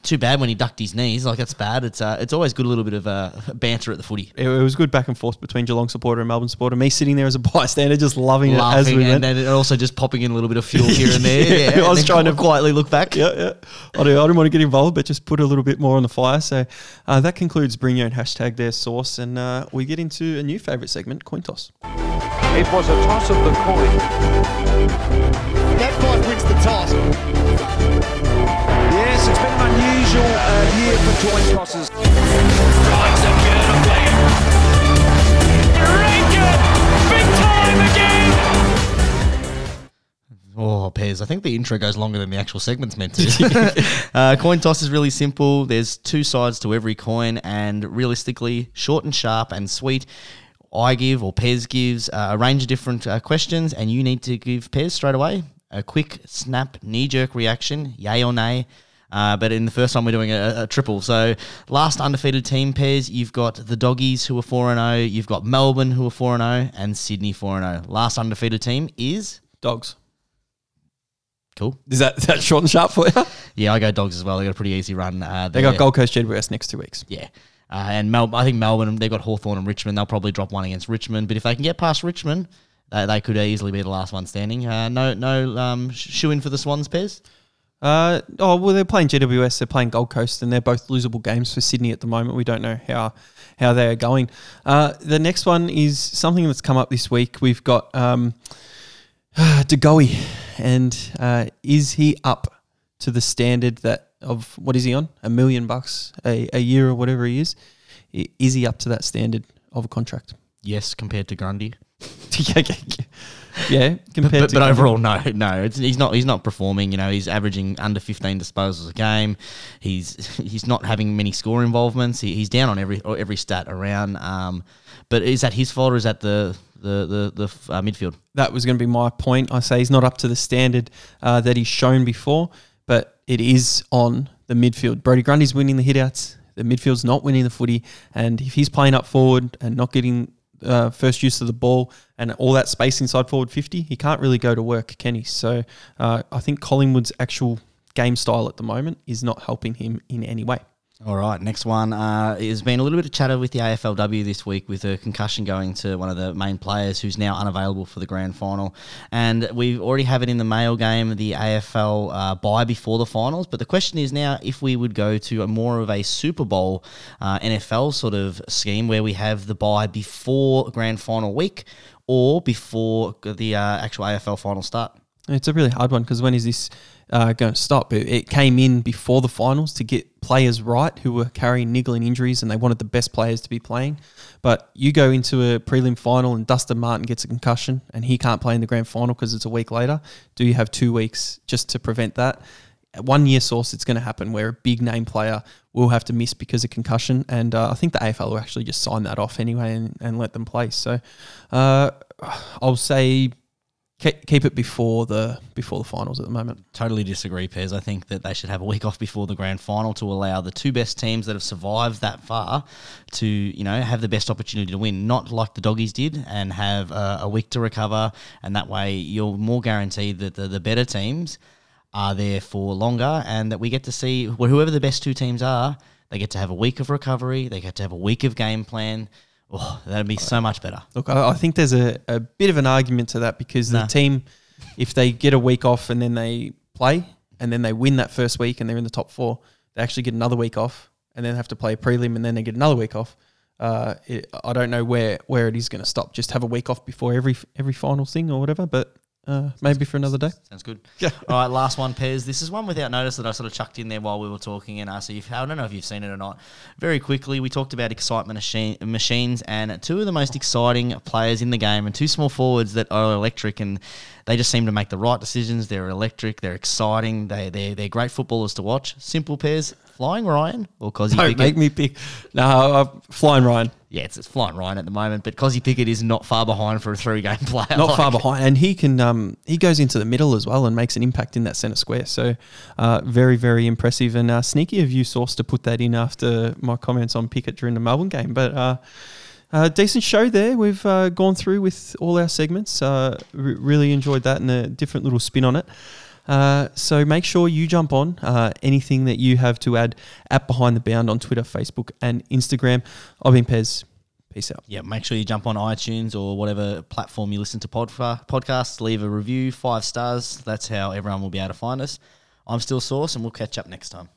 too bad when he ducked his knees. Like that's bad. It's uh, it's always good a little bit of uh, banter at the footy. it, it was good back and forth between Geelong supporter and Melbourne supporter. Me sitting there as a bystander, just loving it as we Laughing went. and then also just popping in a little bit of fuel *laughs* here and there. Yeah, yeah, I was trying to- quietly look back. yeah, yeah. I, do, I didn't want to get involved, but just put a little bit more on the fire. So uh, that concludes Bring Your Own Hashtag Their Source. And uh, we get into a new favourite segment, Coin Toss. It was a toss of the coin. That five wins the toss. Unusual uh, for tosses. Oh, Pez, I think the intro goes longer than the actual segment's meant to. *laughs* uh, coin toss is really simple. There's two sides to every coin, and realistically, short and sharp and sweet. I give or Pez gives uh, a range of different uh, questions, and you need to give Pez straight away a quick snap, knee jerk reaction, yay or nay. Uh, but in the first one, we're doing a, a triple. So, last undefeated team pairs, you've got the Doggies who are 4 and 0, you've got Melbourne who are 4 and 0, and Sydney 4 and 0. Last undefeated team is. Dogs. Cool. Is that, is that short and sharp for you? *laughs* Yeah, I go dogs as well. They got a pretty easy run. Uh, They got. Gold Coast GWS next two weeks. Yeah. Uh, and Mel- I think Melbourne, they've got Hawthorn and Richmond. They'll probably drop one against Richmond. But if they can get past Richmond, they, they could easily be the last one standing. Uh, no no um, shoe in for the Swans, Pez. Uh, oh well, they're playing GWS. They're playing Gold Coast, and they're both losable games for Sydney at the moment. We don't know how how they are going. Uh, the next one is something that's come up this week. We've got um, *sighs* De Goey, and uh, is he up to the standard that of what is he on a million bucks a, a year or whatever he is? Is he up to that standard of a contract? Yes, compared to Grundy. *laughs* yeah, yeah, compared But, to but overall, no, no, it's, he's not. He's not performing. You know, he's averaging under 15 disposals a game. He's *laughs* he's not having many score involvements. He, he's down on every every stat around. Um, but is that his fault or is that the the the, the uh, midfield? that was going to be my point. I say he's not up to the standard uh, that he's shown before, but it is on the midfield. Brodie Grundy's winning the hitouts. The midfield's not winning the footy, and if he's playing up forward and not getting uh, first use of the ball and all that space inside forward fifty, he can't really go to work, can he? So uh, I think Collingwood's actual game style at the moment is not helping him in any way. All right, next one uh, has been a little bit of chatter with the AFLW this week with a concussion going to one of the main players who's now unavailable for the grand final. And we already have it in the male game, the AFL uh, bye before the finals. But the question is now if we would go to a more of a Super Bowl uh, NFL sort of scheme where we have the bye before grand final week or before the uh, actual AFL final start. It's a really hard one because when is this uh, going to stop? It, it came in before the finals to get players right who were carrying niggling injuries and they wanted the best players to be playing. But you go into a prelim final and Dustin Martin gets a concussion and he can't play in the grand final because it's a week later. Do you have two weeks just to prevent that? At one year source, it's going to happen where a big name player will have to miss because of concussion. And uh, I think the AFL will actually just sign that off anyway and, and let them play. So uh, I'll say keep, it before the before the finals at the moment. Totally disagree, Pez. I think that they should have a week off before the grand final to allow the two best teams that have survived that far to, you know, have the best opportunity to win. Not like the doggies did and have a, a week to recover, and that way you're more guaranteed that the, the better teams are there for longer, and that we get to see wh- whoever the best two teams are. They get to have a week of recovery. They get to have a week of game plan. Oh, that'd be so much better. Look, I, I think there's a, a bit of an argument to that because Nah. the team, if they get a week off and then they play and then they win that first week and they're in the top four, they actually get another week off and then have to play a prelim and then they get another week off. Uh, it, I don't know where, where it is going to stop. Just have a week off before every every final thing or whatever. But uh, maybe for another day. Sounds good. Yeah. All right, last one, Pez. This is one without notice that I sort of chucked in there while we were talking, and uh, so I don't know if you've seen it or not. Very quickly, we talked about excitement machine, machines, and two of the most exciting players in the game, and two small forwards that are electric, and they just seem to make the right decisions. They're electric. They're exciting. They they they're great footballers to watch. Simple Pez, Flying Ryan or Kozzy Don't Pickett. make me pick. No, uh, flying Ryan. Yeah, it's, it's Flying Ryan at the moment, but Kozzy Pickett is not far behind for a three game *laughs* player. not far behind, and he can um, he goes into the middle as well and makes an impact in that centre square. So uh, very very impressive and uh, sneaky of you, Source, to put that in after my comments on Pickett during the Melbourne game. But uh, uh, decent show there. We've uh, gone through with all our segments. Uh, re- really enjoyed that and a different little spin on it. Uh, so make sure you jump on uh, anything that you have to add at Behind the Bound on Twitter, Facebook, and Instagram. I've been Pez. Peace out. Yeah, make sure you jump on iTunes or whatever platform you listen to pod- podcasts. Leave a review, five stars. That's how everyone will be able to find us. I'm still Source, and we'll catch up next time.